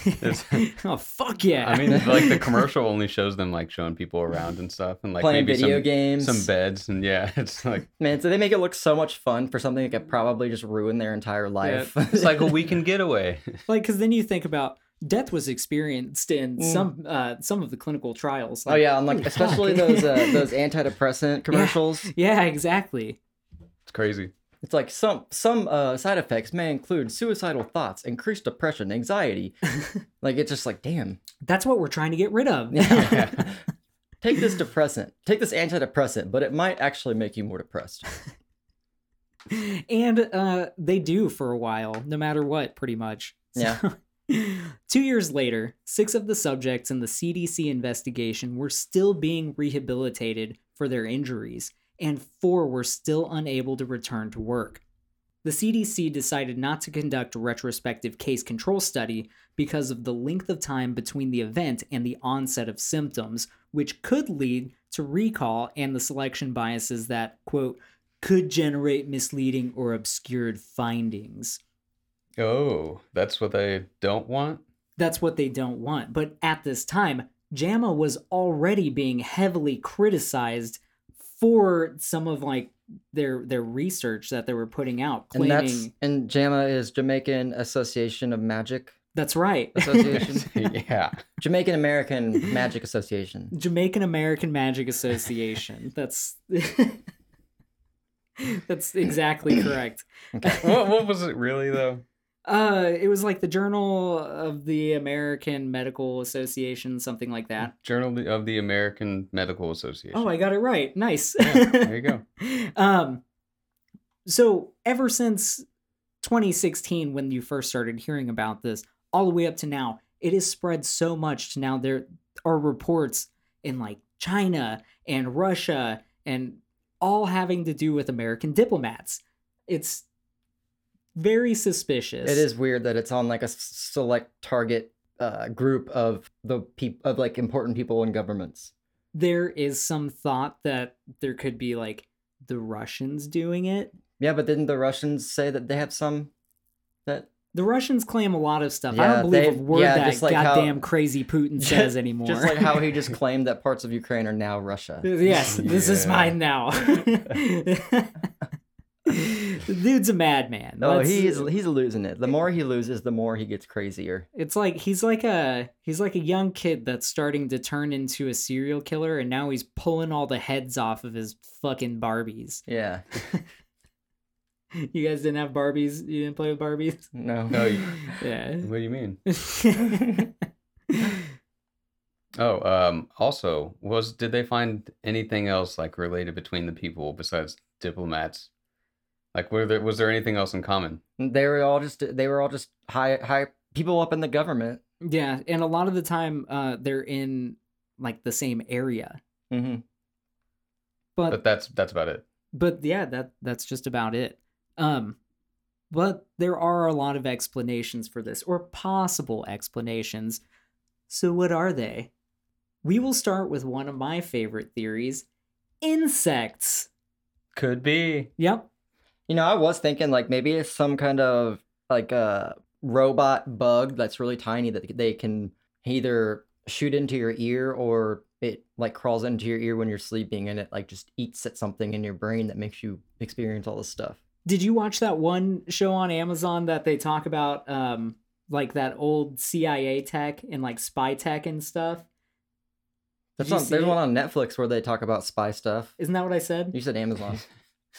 Oh fuck yeah!
I mean, like the commercial only shows them like showing people around and stuff, and like
Playing
maybe
video
some,
games.
some beds, and yeah, it's like
Man, so they make it look so much fun for something that could probably just ruin their entire life.
it's like a weekend getaway.
like because then you think about death was experienced in
Mm.
some uh some of the clinical trials.
oh yeah, I'm like especially those uh, those antidepressant commercials.
yeah, exactly.
It's crazy.
It's like some some uh, side effects may include suicidal thoughts, increased depression, anxiety. like it's just like damn.
That's what we're trying to get rid of.
Yeah. Take this depressant. Take this antidepressant, but it might actually make you more depressed.
and uh, they do for a while, no matter what, pretty much.
Yeah.
Two years later, six of the subjects in the CDC investigation were still being rehabilitated for their injuries, and four were still unable to return to work. The CDC decided not to conduct a retrospective case control study because of the length of time between the event and the onset of symptoms, which could lead to recall and the selection biases that, quote, could generate misleading or obscured findings.
Oh, that's what they don't want?
That's what they don't want. But at this time, JAMA was already being heavily criticized for some of like their their research that they were putting out
And that's and JAMA is Jamaican Association of Magic
that's right.
Association.
yeah.
Jamaican American Magic Association.
Jamaican American Magic Association. That's That's exactly correct.
Okay.
What, what was it really, though?
Uh it was like the Journal of the American Medical Association, something like that.
Journal of the American Medical Association.
Oh, I got it right. Nice.
Yeah, there you go.
um so ever since 2016 when you first started hearing about this all the way up to now it has spread so much to now there are reports in like China and Russia and all having to do with American diplomats it's very suspicious
It is weird that it's on like a select target uh, group of the peop- of like important people in governments.
there is some thought that there could be like the Russians doing it
Yeah, but didn't the Russians say that they have some that
The Russians claim a lot of stuff. I don't believe
they-
a word
yeah,
that
just like how-
goddamn crazy Putin
Just-
says anymore.
just like how he just claimed that parts of Ukraine are now Russia.
yes, this is mine now. the dude's a madman.
No,
Let's-
he's he's losing it. The more he loses, the more he gets crazier.
It's like he's like a he's like a young kid that's starting to turn into a serial killer, and now he's pulling all the heads off of his fucking Barbies.
Yeah.
You guys didn't have Barbies. You didn't play with Barbies.
No.
No, you-
Yeah.
What do you mean? Oh, um, also, was did they find anything else like related between the people besides diplomats? Like, were there was there anything else in common?
They were all just they were all just high high people up in the government.
Yeah, and a lot of the time, uh, they're in like the same area.
hmm
But
But that's that's about it.
but yeah, that that's just about it. Um, but there are a lot of explanations for this, or possible explanations. So what are they? We will start with one of my favorite theories: insects.
Could be.
Yep.
You know, I was thinking like maybe it's some kind of like a robot bug that's really tiny that they can either shoot into your ear or it like crawls into your ear when you're sleeping and it like just eats at something in your brain that makes you experience all this stuff.
Did you watch that one show on Amazon that they talk about, um, like that old CIA tech and like spy tech and stuff?
That's
Did
on, there's
it?
one on Netflix where they talk about spy stuff.
Isn't that what I said?
You said Amazon.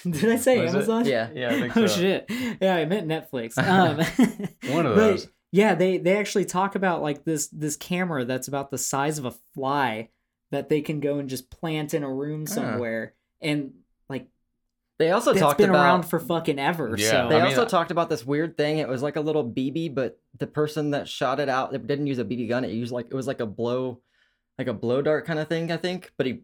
Did I say
Was it?
Amazon?
yeah.
Yeah, I think
oh shit! Yeah, I meant Netflix. Um,
One of those.
Yeah, they they actually talk about like this this camera that's about the size of a fly that they can go and just plant in a room
Huh.
somewhere, and like
They also
that's
talked
been
about
around for fucking ever.
Yeah,
so
They
I mean,
also
uh,
talked about this weird thing. It was like a little BB, but the person that shot it out it didn't use a BB gun. It used like it was like a blow, like a blow dart kind of thing, I think. But he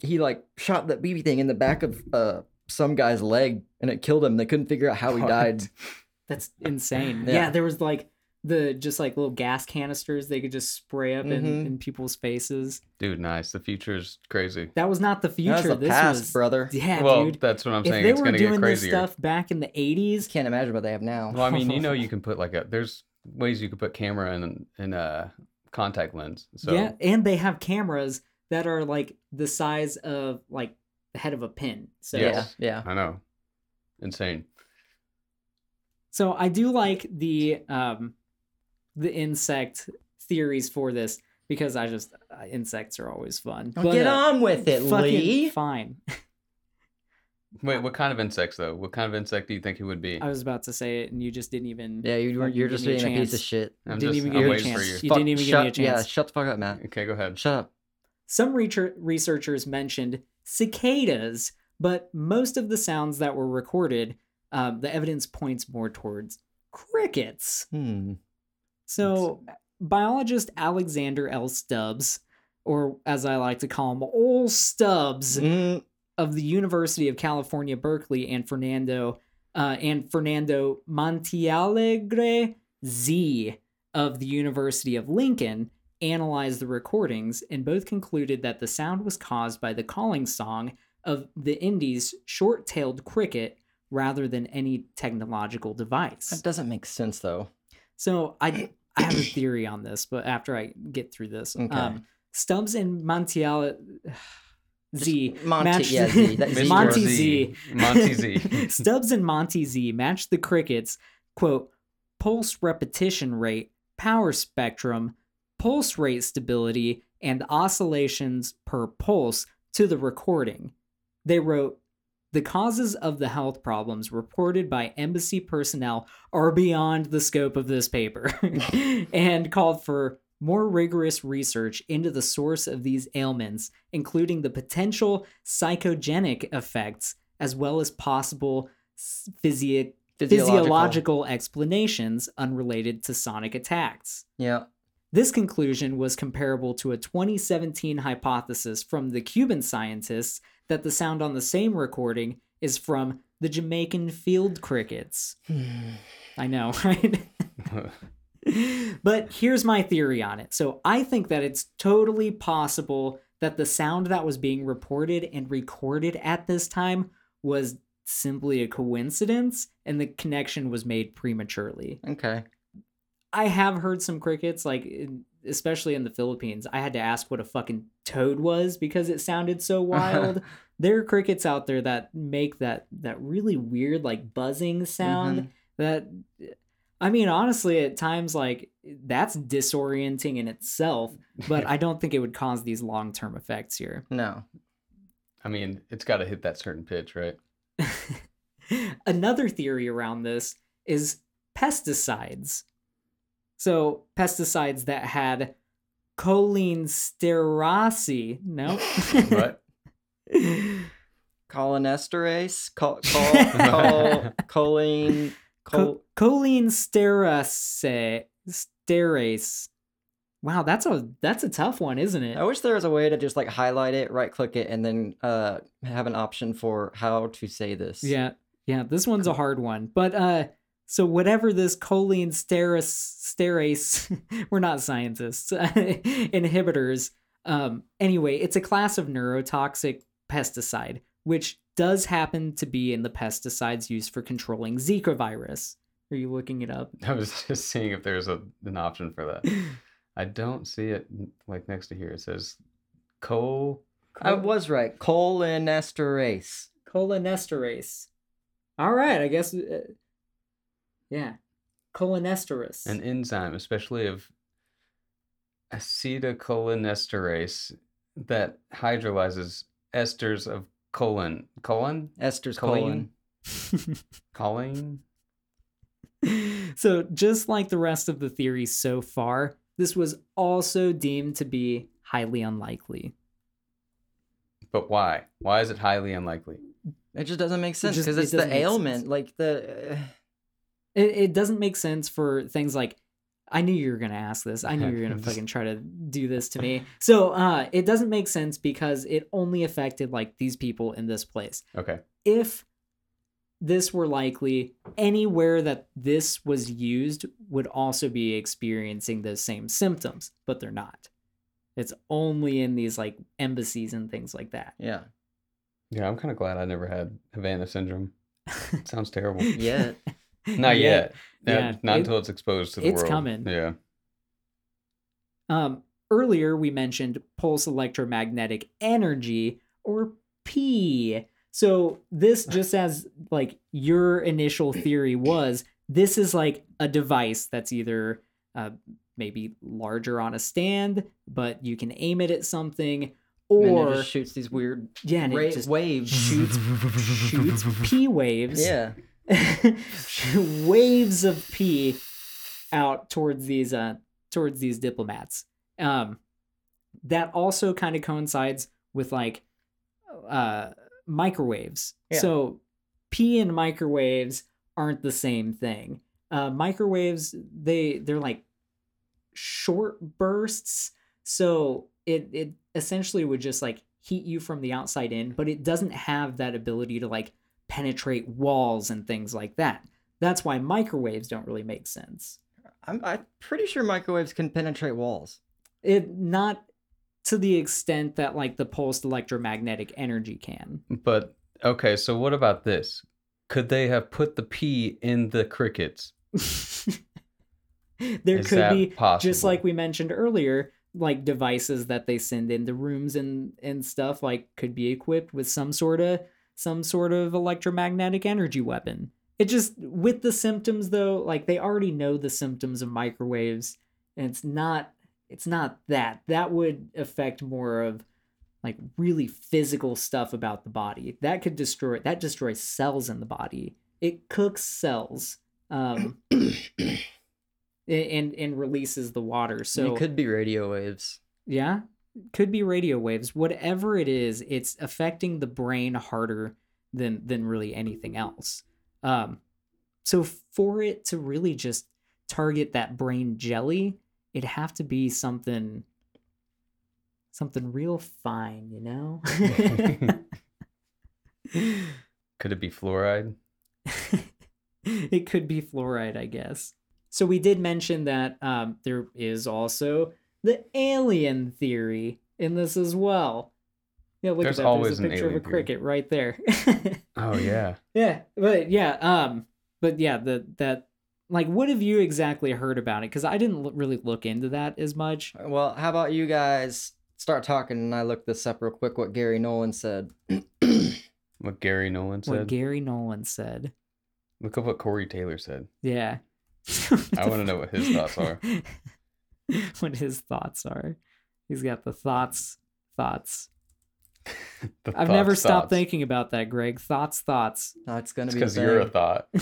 he like shot that BB thing in the back of uh some guy's leg, and it killed him. They couldn't figure out how he
What?
died.
that's insane. Yeah.
Yeah.
there was like the just like little gas canisters they could just spray up in,
Mhm.
in people's faces.
Dude, nice. The future is crazy.
That was not the future.
That's the
this
past,
was
brother.
yeah,
well,
dude.
that's what I'm
If
saying.
they
It's
were
gonna get
doing this
crazier.
stuff back in the '80s,
Can't imagine what they have now.
Well, I mean, you know, you can put like a there's ways you could put camera in in a contact lens. So
Yeah, and they have cameras that are like the size of like the head of a pin. So
Yes.
yeah, yeah.
I know. Insane.
so I do like the um the insect theories for this because I just uh, insects are always fun.
Well, get
uh,
on with it, Lee.
Fine.
Wait, what kind of insects though? What kind of insect do you think he would be?
I was about to say it and you just didn't even
Yeah, you were
fucking
you're just
me a
being a piece of shit.
I'm
didn't
just
even
I'm
give me a
waiting for
chance.
you.
You didn't even give me a
shut, Yeah, shut the fuck up, Matt.
Okay, go ahead.
Shut up.
Some reacher- researchers mentioned cicadas, but most of the sounds that were recorded um, the evidence points more towards crickets.
Hmm.
So, biologist Alexander L. Stubbs, or as I like to call him, Ol Stubbs
Mm,
of the University of California, Berkeley, and Fernando uh, and Fernando Montealegre Z of the University of Lincoln analyzed the recordings and both concluded that the sound was caused by the calling song of the Indies' short-tailed cricket rather than any technological device.
that doesn't make sense though.
So I I have a theory on this, but after I get through this,
Okay.
um, Stubbs and Montiel Z
Just Monty-
matched
yeah, Z, that-
Mr.
Monty
Z.
Z.
Monty Z.
Stubbs and Monty Z matched the crickets quote pulse repetition rate, power spectrum, pulse rate stability, and oscillations per pulse to the recording. They wrote the causes of the health problems reported by embassy personnel are beyond the scope of this paper and called for more rigorous research into the source of these ailments, including the potential psychogenic effects as well as possible physio- physiological explanations unrelated to sonic attacks.
Yeah.
This conclusion was comparable to a 2017 hypothesis from the Cuban scientists that the sound on the same recording is from the Jamaican field crickets. I know, right? but here's my theory on it. So I think that it's totally possible that the sound that was being reported and recorded at this time was simply a coincidence and the connection was made prematurely.
okay.
I have heard some crickets, like in, especially in the Philippines. I had to ask what a fucking toad was because it sounded so wild. there are crickets out there that make that that really weird like buzzing sound.
Mhm.
That I mean, honestly, at times like that's disorienting in itself. But I don't think it would cause these long term effects here.
No.
I mean, it's got to hit that certain pitch, right?
Another theory around this is pesticides. So, pesticides that had choline sterase. No.
What?
Cholinesterase? Col- col- col- choline. Col-
Co- choline sterase. Sterase. Wow, that's a that's a tough one, isn't it?
I wish there was a way to just like highlight it, right click it, and then uh have an option for how to say this.
Yeah, yeah, this one's a hard one. But uh so whatever this choline sterase sterase, we're not scientists, inhibitors. Um anyway, it's a class of neurotoxic pesticide which does happen to be in the pesticides used for controlling Zika virus. Are you looking it up?
I was just seeing if there's a an option for that. I don't see it like next to here. It says coal.
I was right. Cholinesterase.
Cholinesterase. All right, I guess uh, yeah. Cholinesterase.
an enzyme, especially of acetylcholinesterase, that hydrolyzes esters of colon. Colon?
Esters
Choline?
colon.
Choline?
so, just like the rest of the theories so far, this was also deemed to be highly unlikely.
But why? Why is it highly unlikely?
It just doesn't make sense because
it
it's the ailment.
sense.
Like the. Uh,
It, it doesn't make sense for things like I knew you were gonna ask this. I knew you were gonna fucking try to do this to me. So uh it doesn't make sense because it only affected like these people in this place.
Okay.
If this were likely, anywhere that this was used would also be experiencing those same symptoms, but they're not. It's only in these like embassies and things like that.
yeah.
Yeah, I'm kind of glad I never had Havana syndrome. Sounds terrible.
Yeah.
Not yet.
Yeah,
Yeah, not
it-
until it's exposed to the
it's
world.
coming.
Yeah.
Um, earlier we mentioned pulse electromagnetic energy or P. So this just as like your initial theory was, this is like a device that's either uh, maybe larger on a stand, but you can aim it at something,
and
or
it just shoots these weird
yeah, and
ra-
it just
waves.
shoots shoots P waves.
Yeah.
waves of pee out towards these uh towards these diplomats um that also kind of coincides with like uh microwaves
Yeah.
so pee and microwaves aren't the same thing. Uh, microwaves they they're like short bursts, so it it essentially would just like heat you from the outside in, but it doesn't have that ability to like penetrate walls and things like that. That's why microwaves don't really make sense.
I'm, I'm pretty sure microwaves can penetrate walls.
It not to the extent that like the pulsed electromagnetic energy can.
But okay, so what about this? Could they have put the pee in the crickets?
there
Is
could
that
be just like we mentioned earlier like devices that they send into rooms and and stuff like could be equipped with some sort of some sort of electromagnetic energy weapon. It just with the symptoms though like they already know the symptoms of microwaves and it's not it's not that. That would affect more of like really physical stuff about the body. That could destroy that destroys cells in the body. It cooks cells um and and releases the water. So
it could be radio waves.
yeah could be radio waves whatever it is it's affecting the brain harder than than really anything else um so for it to really just target that brain jelly it'd have to be something something real fine you know
Could it be fluoride?
it could be fluoride, I guess. So we did mention that um, there is also the alien theory in this as well. Yeah, look
There's
at that.
always
There's a picture of a
alien theory.
cricket right there.
Oh yeah.
yeah, but yeah, um, but yeah, the that like, what have you exactly heard about it? Because I didn't l- really look into that as much.
Well, how about you guys start talking and I look this up real quick what Garry Nolan said.
What Garry Nolan said.
What. Garry Nolan said.
Look up what Corey Taylor said.
Yeah.
I want to know what his thoughts are.
what his thoughts are. He's got the thoughts, thoughts.
The
I've never stopped
thoughts.
thinking about that, Greg. Thoughts, thoughts.
No, it's gonna
It's
be
because you're a thought.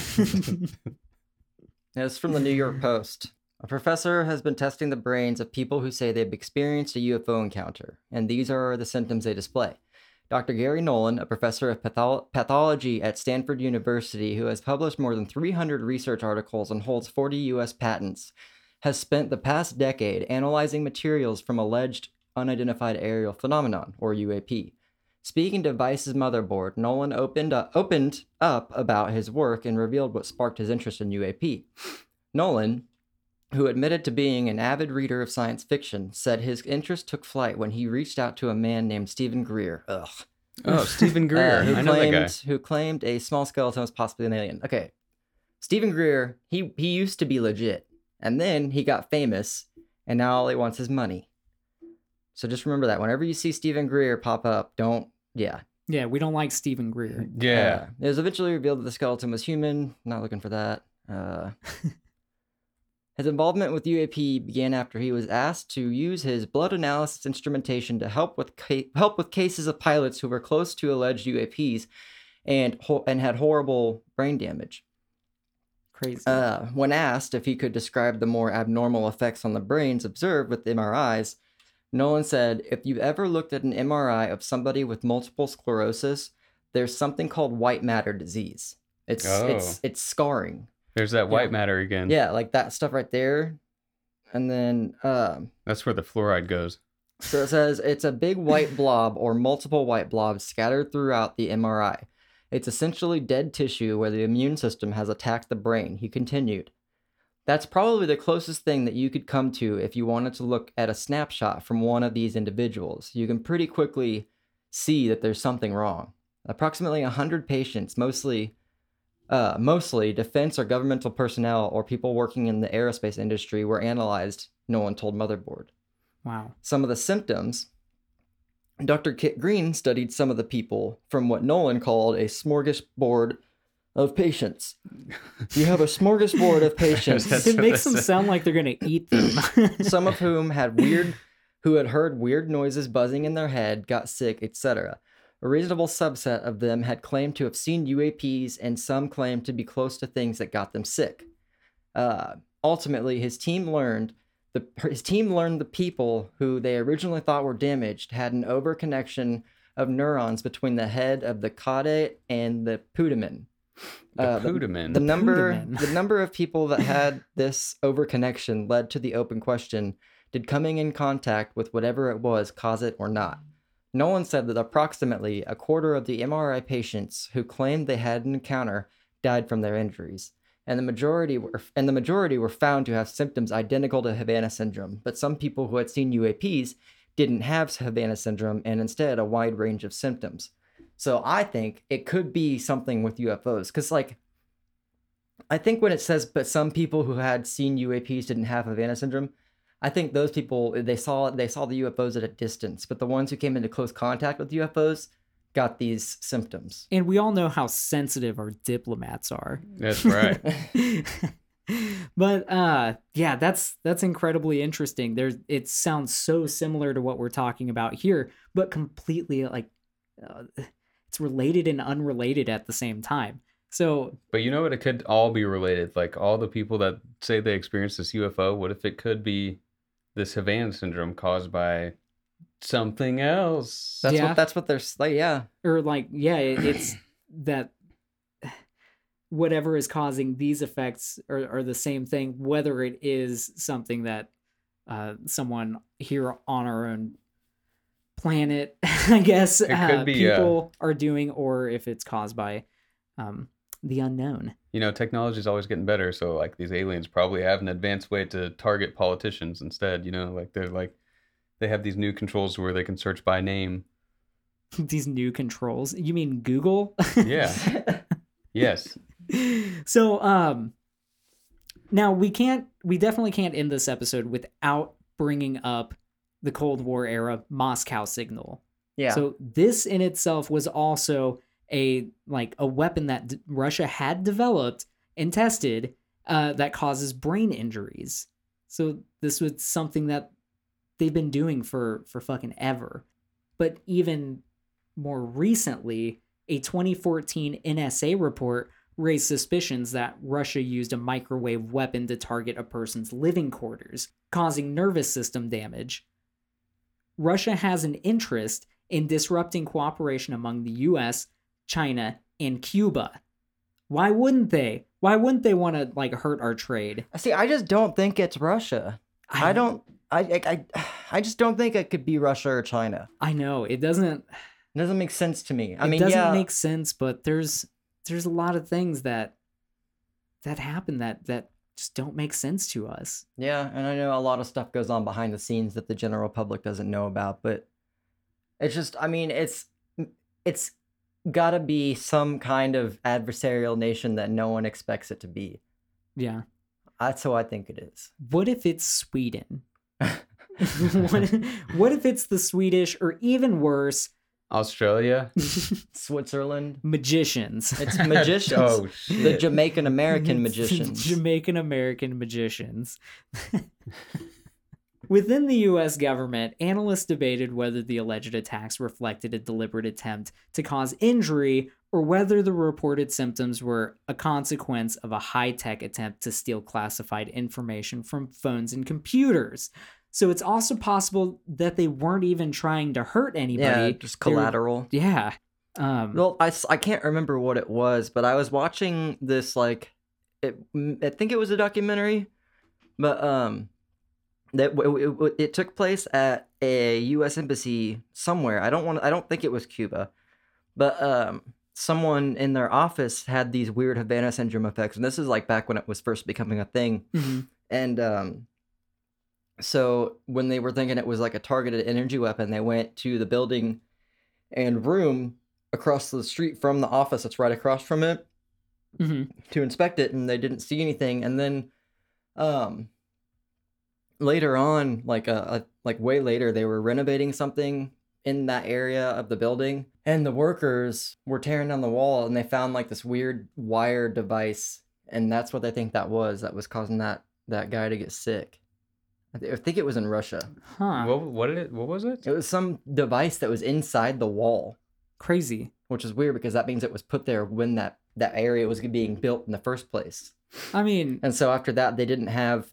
Yeah, It's from the New York Post. A professor has been testing the brains of people who say they've experienced a UFO encounter, and these are the symptoms they display. Dr. Garry Nolan, a professor of patho- pathology at Stanford University who has published more than 300 research articles and holds 40 U.S. patents, has spent the past decade analyzing materials from alleged unidentified aerial phenomenon, or UAP. Speaking to Vice's motherboard, Nolan opened up, opened up about his work and revealed what sparked his interest in UAP. Nolan, who admitted to being an avid reader of science fiction, said his interest took flight when he reached out to a man named Steven Greer. Ugh.
oh, Steven Greer.
Uh, who
I know that
claimed
guy.
who claimed a small skeleton was possibly an alien. Okay, Steven Greer. He he used to be legit, and then he got famous, and now all he wants is money. So just remember that whenever you see Steven Greer pop up, don't yeah.
Yeah, we don't like Steven Greer.
Yeah.
Uh, it was eventually revealed that the skeleton was human. Not looking for that. Uh, his involvement with UAP began after he was asked to use his blood analysis instrumentation to help with ca- help with cases of pilots who were close to alleged UAPs and ho- and had horrible brain damage.
Crazy.
Uh, when asked if he could describe the more abnormal effects on the brains observed with MRIs, Nolan said, "If you've ever looked at an MRI of somebody with multiple sclerosis, there's something called white matter disease. It's it's
Oh.
it's scarring.
There's that white
Yeah.
matter again.
Yeah, like that stuff right there. And then um,
That's where the fluoride goes.
so it says it's a big white blob or multiple white blobs scattered throughout the MRI. It's essentially dead tissue where the immune system has attacked the brain, he continued. That's probably the closest thing that you could come to if you wanted to look at a snapshot from one of these individuals. You can pretty quickly see that there's something wrong. Approximately 100 patients, mostly uh, mostly defense or governmental personnel or people working in the aerospace industry, were analyzed, Nolan told Motherboard
wow.
some of the symptoms, Dr. Kit Green studied some of the people from what Nolan called a smorgasbord of patients. You have a smorgasbord of patients,
it makes them sound like they're gonna eat them.
some of whom had weird, who had heard weird noises buzzing in their head, got sick, etc. A reasonable subset of them had claimed to have seen UAPs, and some claimed to be close to things that got them sick. Uh, ultimately, his team learned the his team learned the people who they originally thought were damaged had an overconnection of neurons between the head of the caudate and the putamen.
The
Uh, the-
Pudaman.
The number
Pudaman.
the number of people that had this overconnection led to the open question, did coming in contact with whatever it was cause it or not? Nolan said that approximately a quarter of the MRI patients who claimed they had an encounter died from their injuries. And the majority were and the majority were found to have symptoms identical to Havana syndrome, but some people who had seen UAPs didn't have Havana syndrome and instead a wide range of symptoms. So I think it could be something with UFOs cuz like I think when it says, but some people who had seen UAPs didn't have Havana syndrome, I think those people they saw they saw the UFOs at a distance, but the ones who came into close contact with UFOs got these symptoms.
And we all know how sensitive our diplomats are.
That's right.
but uh yeah, that's that's incredibly interesting. There's it sounds so similar to what we're talking about here, but completely like uh, it's related and unrelated at the same time. So
But you know what? It could all be related. Like all the people that say they experienced this UFO, what if it could be this Havana syndrome caused by something else?
That's
Yeah.
what that's what they're like. Yeah,
or like yeah it- it's that whatever is causing these effects are, are the same thing whether it is something that uh, someone here on our own planet i guess
could
uh,
be, uh,
people are doing or if it's caused by um, the unknown
You know, technology is always getting better. So, like, these aliens probably have an advanced way to target politicians instead. You know, like, they're like, they have these new controls where they can search by name.
these new controls you mean google
Yeah. Yes.
so um now we can't we definitely can't end this episode without bringing up the cold war era moscow signal
yeah.
so this in itself was also a like a weapon that d- russia had developed and tested uh, that causes brain injuries so this was something that they've been doing for for fucking ever but even more recently a 2014 nsa report raised suspicions that russia used a microwave weapon to target a person's living quarters causing nervous system damage russia has an interest in disrupting cooperation among the us china and cuba why wouldn't they why wouldn't they want to like hurt our trade
See, I just don't think it's Russia. I, don't. I, I I just don't think it could be Russia or China.
i know it doesn't
It doesn't make sense to me. I
it
mean,
doesn't
yeah,
make sense but there's there's a lot of things that that happen that that just don't make sense to us
Yeah, and I know a lot of stuff goes on behind the scenes that the general public doesn't know about, but it's just I mean, it's it's got to be some kind of adversarial nation that no one expects it to be.
yeah
That's who I think it is.
what if it's sweden what, what if it's the swedish or even worse
Australia?
Switzerland.
magicians
It's magicians.
Oh,
the. Jamaican American magicians.
Jamaican American magicians. Within the US government, analysts debated whether the alleged attacks reflected a deliberate attempt to cause injury or whether the reported symptoms were a consequence of a high tech attempt to steal classified information from phones and computers. So it's also possible that they weren't even trying to hurt anybody.
yeah, just
were-
collateral.
Yeah. Um,
Well, I, I can't remember what it was, but I was watching this like it. I think it was a documentary, but um, that w- it, it, it took place at a U.S. embassy somewhere. I don't want. I don't think it was Cuba, but um, someone in their office had these weird Havana syndrome effects, and this is like back when it was first becoming a thing.
mhm.
And um, so when they were thinking it was like a targeted energy weapon, they went to the building and room across the street from the office that's right across from it
Mhm.
to inspect it, and they didn't see anything. And then um, later on, like a, uh, like way later, they were renovating something in that area of the building, and the workers were tearing down the wall, and they found like this weird wire device, and that's what they think that was that was causing that that guy to get sick. I, th- I think it was in Russia.
Huh.
What, what did it? What was it?
It was some device that was inside the wall,
Crazy.
which is weird because that means it was put there when that that area was being built in the first place.
I mean,
And so after that, they didn't have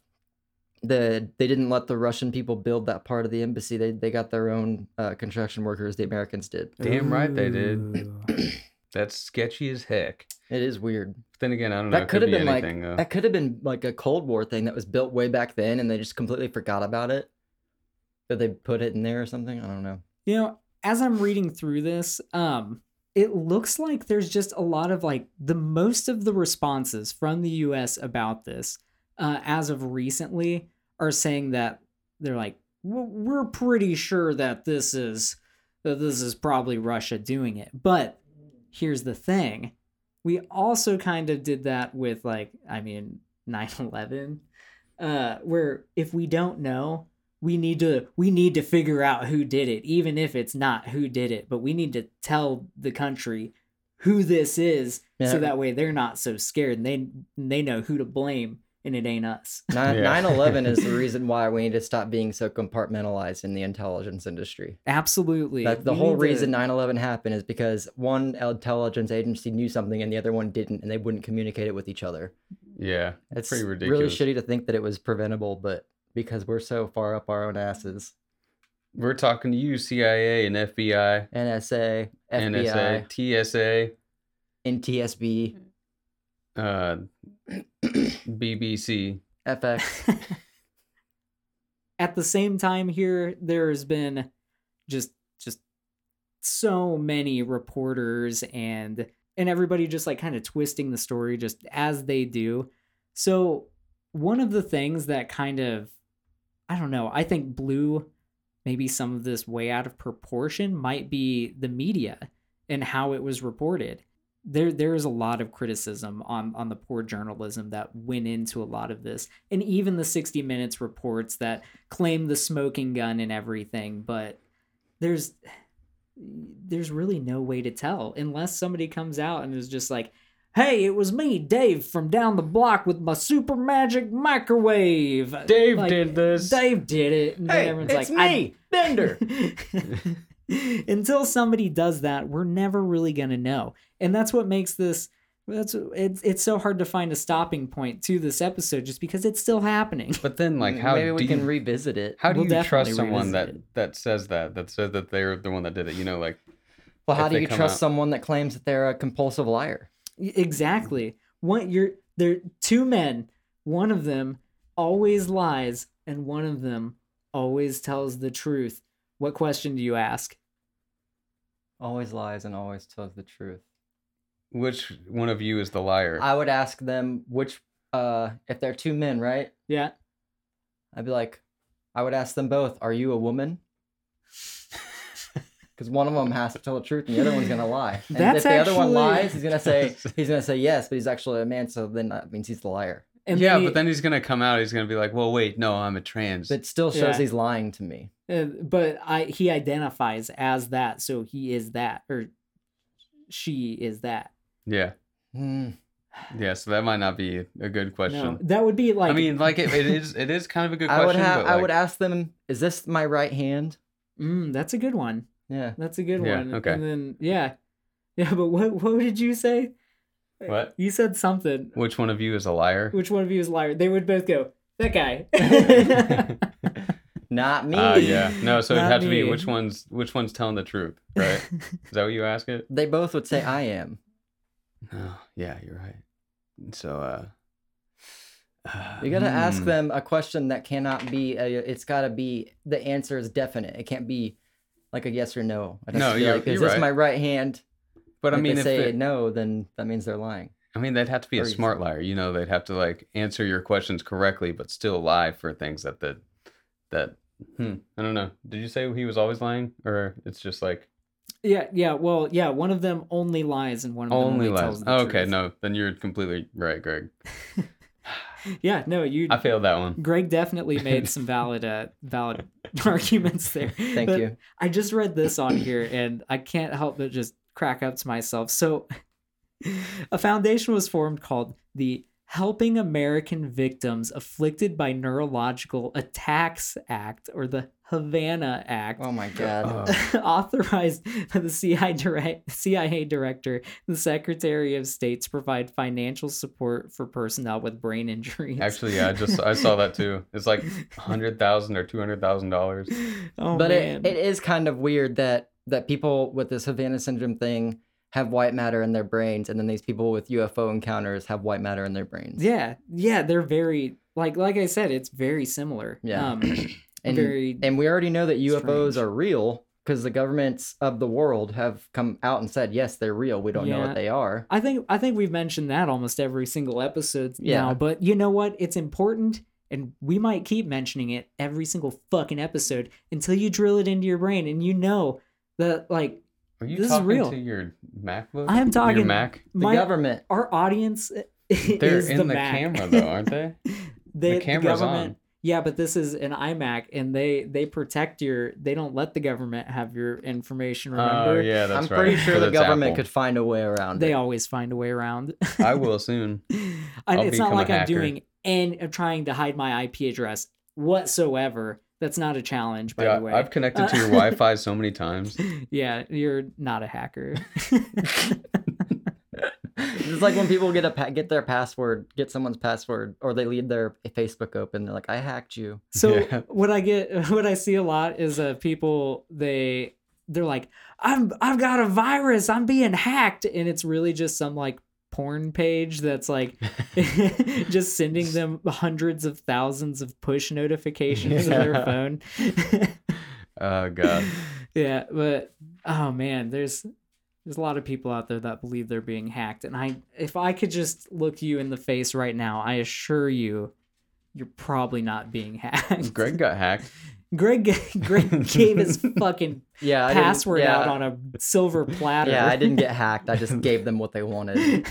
the they didn't let the Russian people build that part of the embassy. They they got their own uh, construction workers. The Americans did.
Damn right they did. That's sketchy as heck.
It is weird.
Then again, I don't know.
That
it
could have
be
been like
though.
that could have been like a Cold War thing that was built way back then, and they just completely forgot about it. That they put it in there or something. I don't know.
You know, as I'm reading through this, um, it looks like there's just a lot of like the most of the responses from the US about this, uh, as of recently, are saying that they're like, we're pretty sure that this is that this is probably Russia doing it. But here's the thing. We also kind of did that with like, I mean, 9/11 uh where if we don't know, we need to we need to figure out who did it even if it's not who did it, but we need to tell the country who this is
Yeah.
so that way they're not so scared and they they know who to blame and it ain't us.
Nine
Yeah.
nine eleven is the reason why we need to stop being so compartmentalized in the intelligence industry.
Absolutely.
That the
We
whole
need to-
reason 9/11 happened is because one intelligence agency knew something and the other one didn't, and they wouldn't communicate it with each other.
yeah,
It's
pretty ridiculous.
really shitty to think that it was preventable, but because we're so far up our own asses,
we're talking to you, CIA and FBI,
NSA, FBI,
NSA, TSA,
NTSB,
uh, BBC.
FX.
at the same time here there's been just just so many reporters and and everybody just like kind of twisting the story just as they do so one of the things that kind of i don't know i think blew maybe some of this way out of proportion might be the media and how it was reported there there is a lot of criticism on on the poor journalism that went into a lot of this and even the 60 minutes reports that claim the smoking gun and everything but there's there's really no way to tell unless somebody comes out and is just like hey it was me dave from down the block with my super magic microwave
Dave
Like,
did this.
dave did it and then
hey,
everyone's
it's
like "I-
me, Bender.
until somebody does that we're never really going to know and that's what makes this that's it's it's so hard to find a stopping point to this episode just because it's still happening
But then, like, mm, how
maybe we
do
can
you,
revisit it.
how do
We'll
you trust someone that
revisit
that says that that says that they're the one that did it? You know, like
Well, how do you trust
out-
someone that claims that they're a compulsive liar?
exactly one you're there two men one of them always lies and one of them always tells the truth what question do you ask
Always lies and always tells the truth.
which one of you is the liar?
I would ask them which, uh, if they're two men, right?
yeah
I'd be like, I would ask them both, "Are you a woman?" Because one of them has to tell the truth, and the other one's gonna lie. And
That's
if the other one lies, he's gonna say he's gonna say yes, but he's actually a man, so then that means he's the liar.
And
yeah,
he-
but then he's gonna come out. He's gonna be like, "Well, wait, no, I'm a trans."
But it still shows
Yeah.
he's lying to me.
Uh, but I he identifies as that, so he is that, or she is that.
yeah,
Hmm.
yeah. So that might not be a good question.
No, that would be like.
I mean, like it, it is. It is kind of a good question.
I
question.
would have.
but
I would ask them, "Is this my right hand?"
mm, that's a good one.
Yeah.
That's a good
Yeah,
one.
okay.
And then yeah, yeah. But what what did you say?
What?
You said something.
Which one of you is a liar?
Which one of you is a liar? They would both go. That guy.
Not me.
Ah, yeah. No, so it'd
Not
have to be
me.
which one's which one's telling the truth, right? is that what you ask it?
They both would say, "I am."
Oh, yeah, you're right. So, uh, uh,
You gotta ask
hmm.
them a question that cannot be. A, it's gotta be the answer is definite. It can't be like a yes or no. It has
No,
to be
you're-
like, is
you're
this
right.
my right hand?
But I mean, if they say
no, then that means they're lying.
I mean, they'd have to be a
Or you
smart liar. You know, they'd have to like answer your questions correctly, but still lie for things that that that. Hmm. I don't know. Did you say he was always lying, or it's just like
yeah, yeah. Well, yeah. One of them only lies, and one of them
only
only,
lies?
tells the
Oh, okay,
truth.
no, then you're completely right, Greg.
Yeah, no. You.
I failed that one.
Greg definitely made some valid, uh, valid arguments there.
Thank
But
you.
I just read this on here, and I can't help but just crack up to myself. So, a foundation was formed called the Helping American Victims Afflicted by Neurological Attacks Act, or the Havana Act.
Oh my god.
Oh.
authorized by the CIA, direct, CIA director, the Secretary of State to provide financial support for personnel with brain injuries.
Actually, yeah, I just I saw that too. It's like hundred thousand or two hundred thousand dollars.
oh
but
man,
it, it is kind of weird that that people with this Havana syndrome thing have white matter in their brains, and then these people with UFO encounters have white matter in their brains.
Yeah, yeah, they're very like like I said, it's very similar.
Yeah.
um,
and
very
and we already know that UFOs
strange.
are real because the governments of the world have come out and said yes, they're real. We don't know what they are.
I think I think we've mentioned that almost every single episode
Yeah.
now, but you know what? It's important and we might keep mentioning it every single fucking episode until you drill it into your brain and you know that like
Are you
This is real.
to your MacBook?
I am
Your
talking-
Mac.
The
my
government.
our audience
They're
is
in
the,
the,
Mac.
camera though, aren't they?
They-
the camera's
government,
on.
Yeah, but this is an iMac and they they protect your they don't let the government have your information, oh, remember?
Oh yeah, that's
I'm
right.
pretty sure the government
Apple.
could find a way around
They
it.
always find a way around.
I will soon. I'll
it's not like I'm doing and I'm trying to hide my IP address whatsoever. That's not a challenge, by
Yeah,
the way.
I've connected to your
Uh,
Wi-Fi so many times.
yeah, you're not a hacker.
it's like when people get a pa- get their password, get someone's password, or they leave their Facebook open. They're like, "I hacked you."
So
Yeah.
what I get, what I see a lot is uh, people they they're like, I'm I've got a virus, I'm being hacked, and it's really just some like porn page that's like just sending them hundreds of thousands of push notifications to their phone.
Oh god.
yeah, but oh man, there's there's a lot of people out there that believe they're being hacked, and I if I could just look you in the face right now, I assure you, you're probably not being hacked.
Greg got hacked.
Greg Greg gave his fucking
Yeah,
password
yeah,
out on a silver platter.
Yeah, I didn't get hacked. I just gave them what they wanted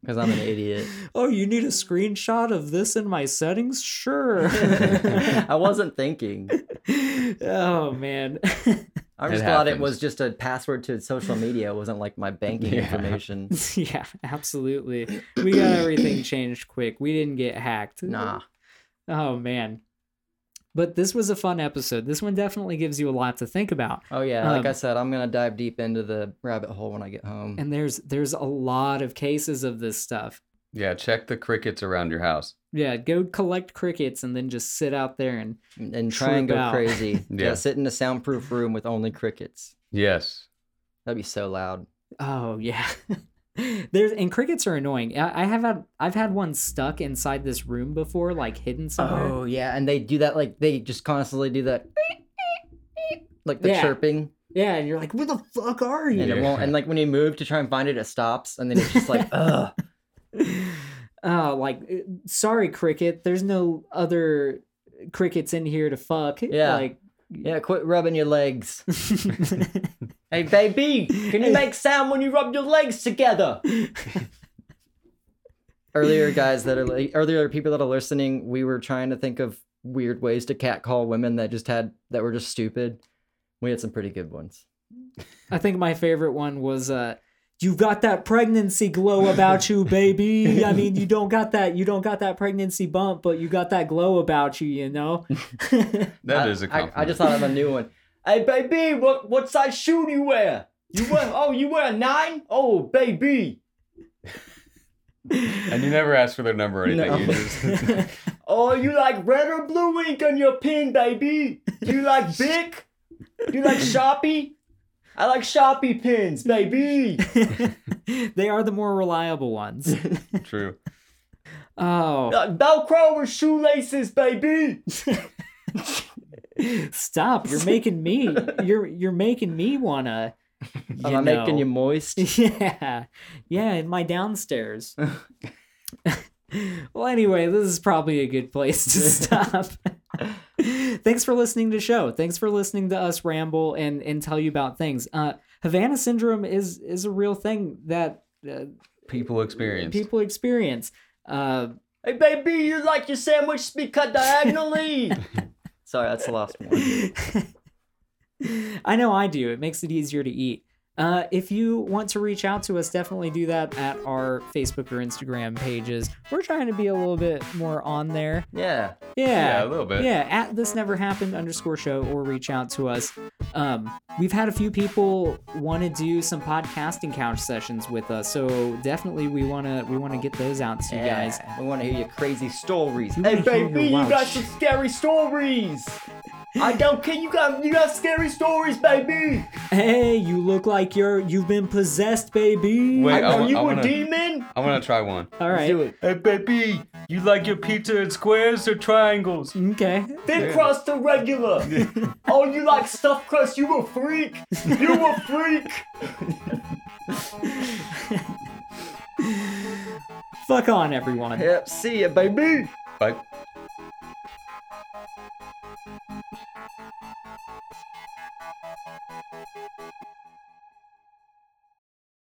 because I'm an idiot.
oh, you need a screenshot of this in my settings? Sure.
I wasn't thinking.
oh man.
I
It
just thought it
happens.
was just a password to social media. It wasn't like my banking
Yeah.
information.
yeah, absolutely. We got everything changed quick. We didn't get hacked.
Nah.
Oh man. But this was a fun episode. This one definitely gives you a lot to think about.
Oh yeah, like I
Um,
said, I'm gonna dive deep into the rabbit hole when I get home.
And there's there's a lot of cases of this stuff.
Yeah, check the crickets around your house.
Yeah, go collect crickets and then just sit out there and
and try and go
out.
crazy. yeah.
Yeah.
sit in a soundproof room with only crickets.
Yes.
That'd be so loud.
Oh yeah. There's and crickets are annoying. I, I have had I've had one stuck inside this room before, like hidden somewhere.
Oh yeah, and they do that like they just constantly do that, like the
Yeah.
chirping,
Yeah, and you're like, where the fuck are you?
and it won't. And like when you move to try and find it, it stops, and then it's just like, ugh.
Oh, like uh, sorry, cricket. There's no other crickets in here to fuck.
Yeah.
Like
Yeah, quit rubbing your legs. Hey baby, can you make sound when you rub your legs together? earlier, guys that are li- earlier people that are listening, we were trying to think of weird ways to catcall women that just had that were just stupid. We had some pretty good ones.
I think my favorite one was uh You've got that pregnancy glow about you, baby. I mean, you don't got that you don't got that pregnancy bump, but you got that glow about you, you know?
That
I,
is a
I,
compliment.
I just thought of a new one. Hey baby, what what size shoe do you wear? You wear oh you wear a nine? Oh baby.
and you never ask for their number or anything.
No.
You just
Oh you like red or blue ink on your pen, baby? Do you like Bic? Do you like Sharpie? I like Sharpie pens, baby.
they are the more reliable ones.
true.
Oh,
Uh, Velcro or shoelaces, baby.
Stop! You're making me. You're you're making me wanna.
Am I making you moist?
Yeah, yeah, in my downstairs. well, anyway, this is probably a good place to stop. Thanks for listening to the show. Thanks for listening to us ramble and and tell you about things. Uh, Havana syndrome is is a real thing that uh,
People experience.
people experience. Uh,
Hey baby, you like your sandwich to be cut diagonally? Sorry, that's the last one.
I know I do. It makes it easier to eat. Uh, if you want to reach out to us, definitely do that at our Facebook or Instagram pages. We're trying to be a little bit more on there.
Yeah.
Yeah,
Yeah, a little bit.
Yeah, at this never happened underscore show or reach out to us. Um, we've had a few people want to do some podcasting couch sessions with us, so definitely we wanna we wanna get those out to you guys.
We want to hear your crazy stories. Hey baby, you got some scary stories. I don't care. You got you got scary stories, baby.
Hey, you look like you're you've been possessed, baby.
Wait, I
Are
wa-
you
I
a
wanna-
demon?
I want to try one.
All right.
Do it.
Hey, baby, you like your pizza in squares or triangles?
Okay.
Thin
Yeah.
crust or regular? oh, you like stuffed crust? You a freak? You a freak?
Fuck on, everyone.
Yep. See ya, baby.
But Thank you.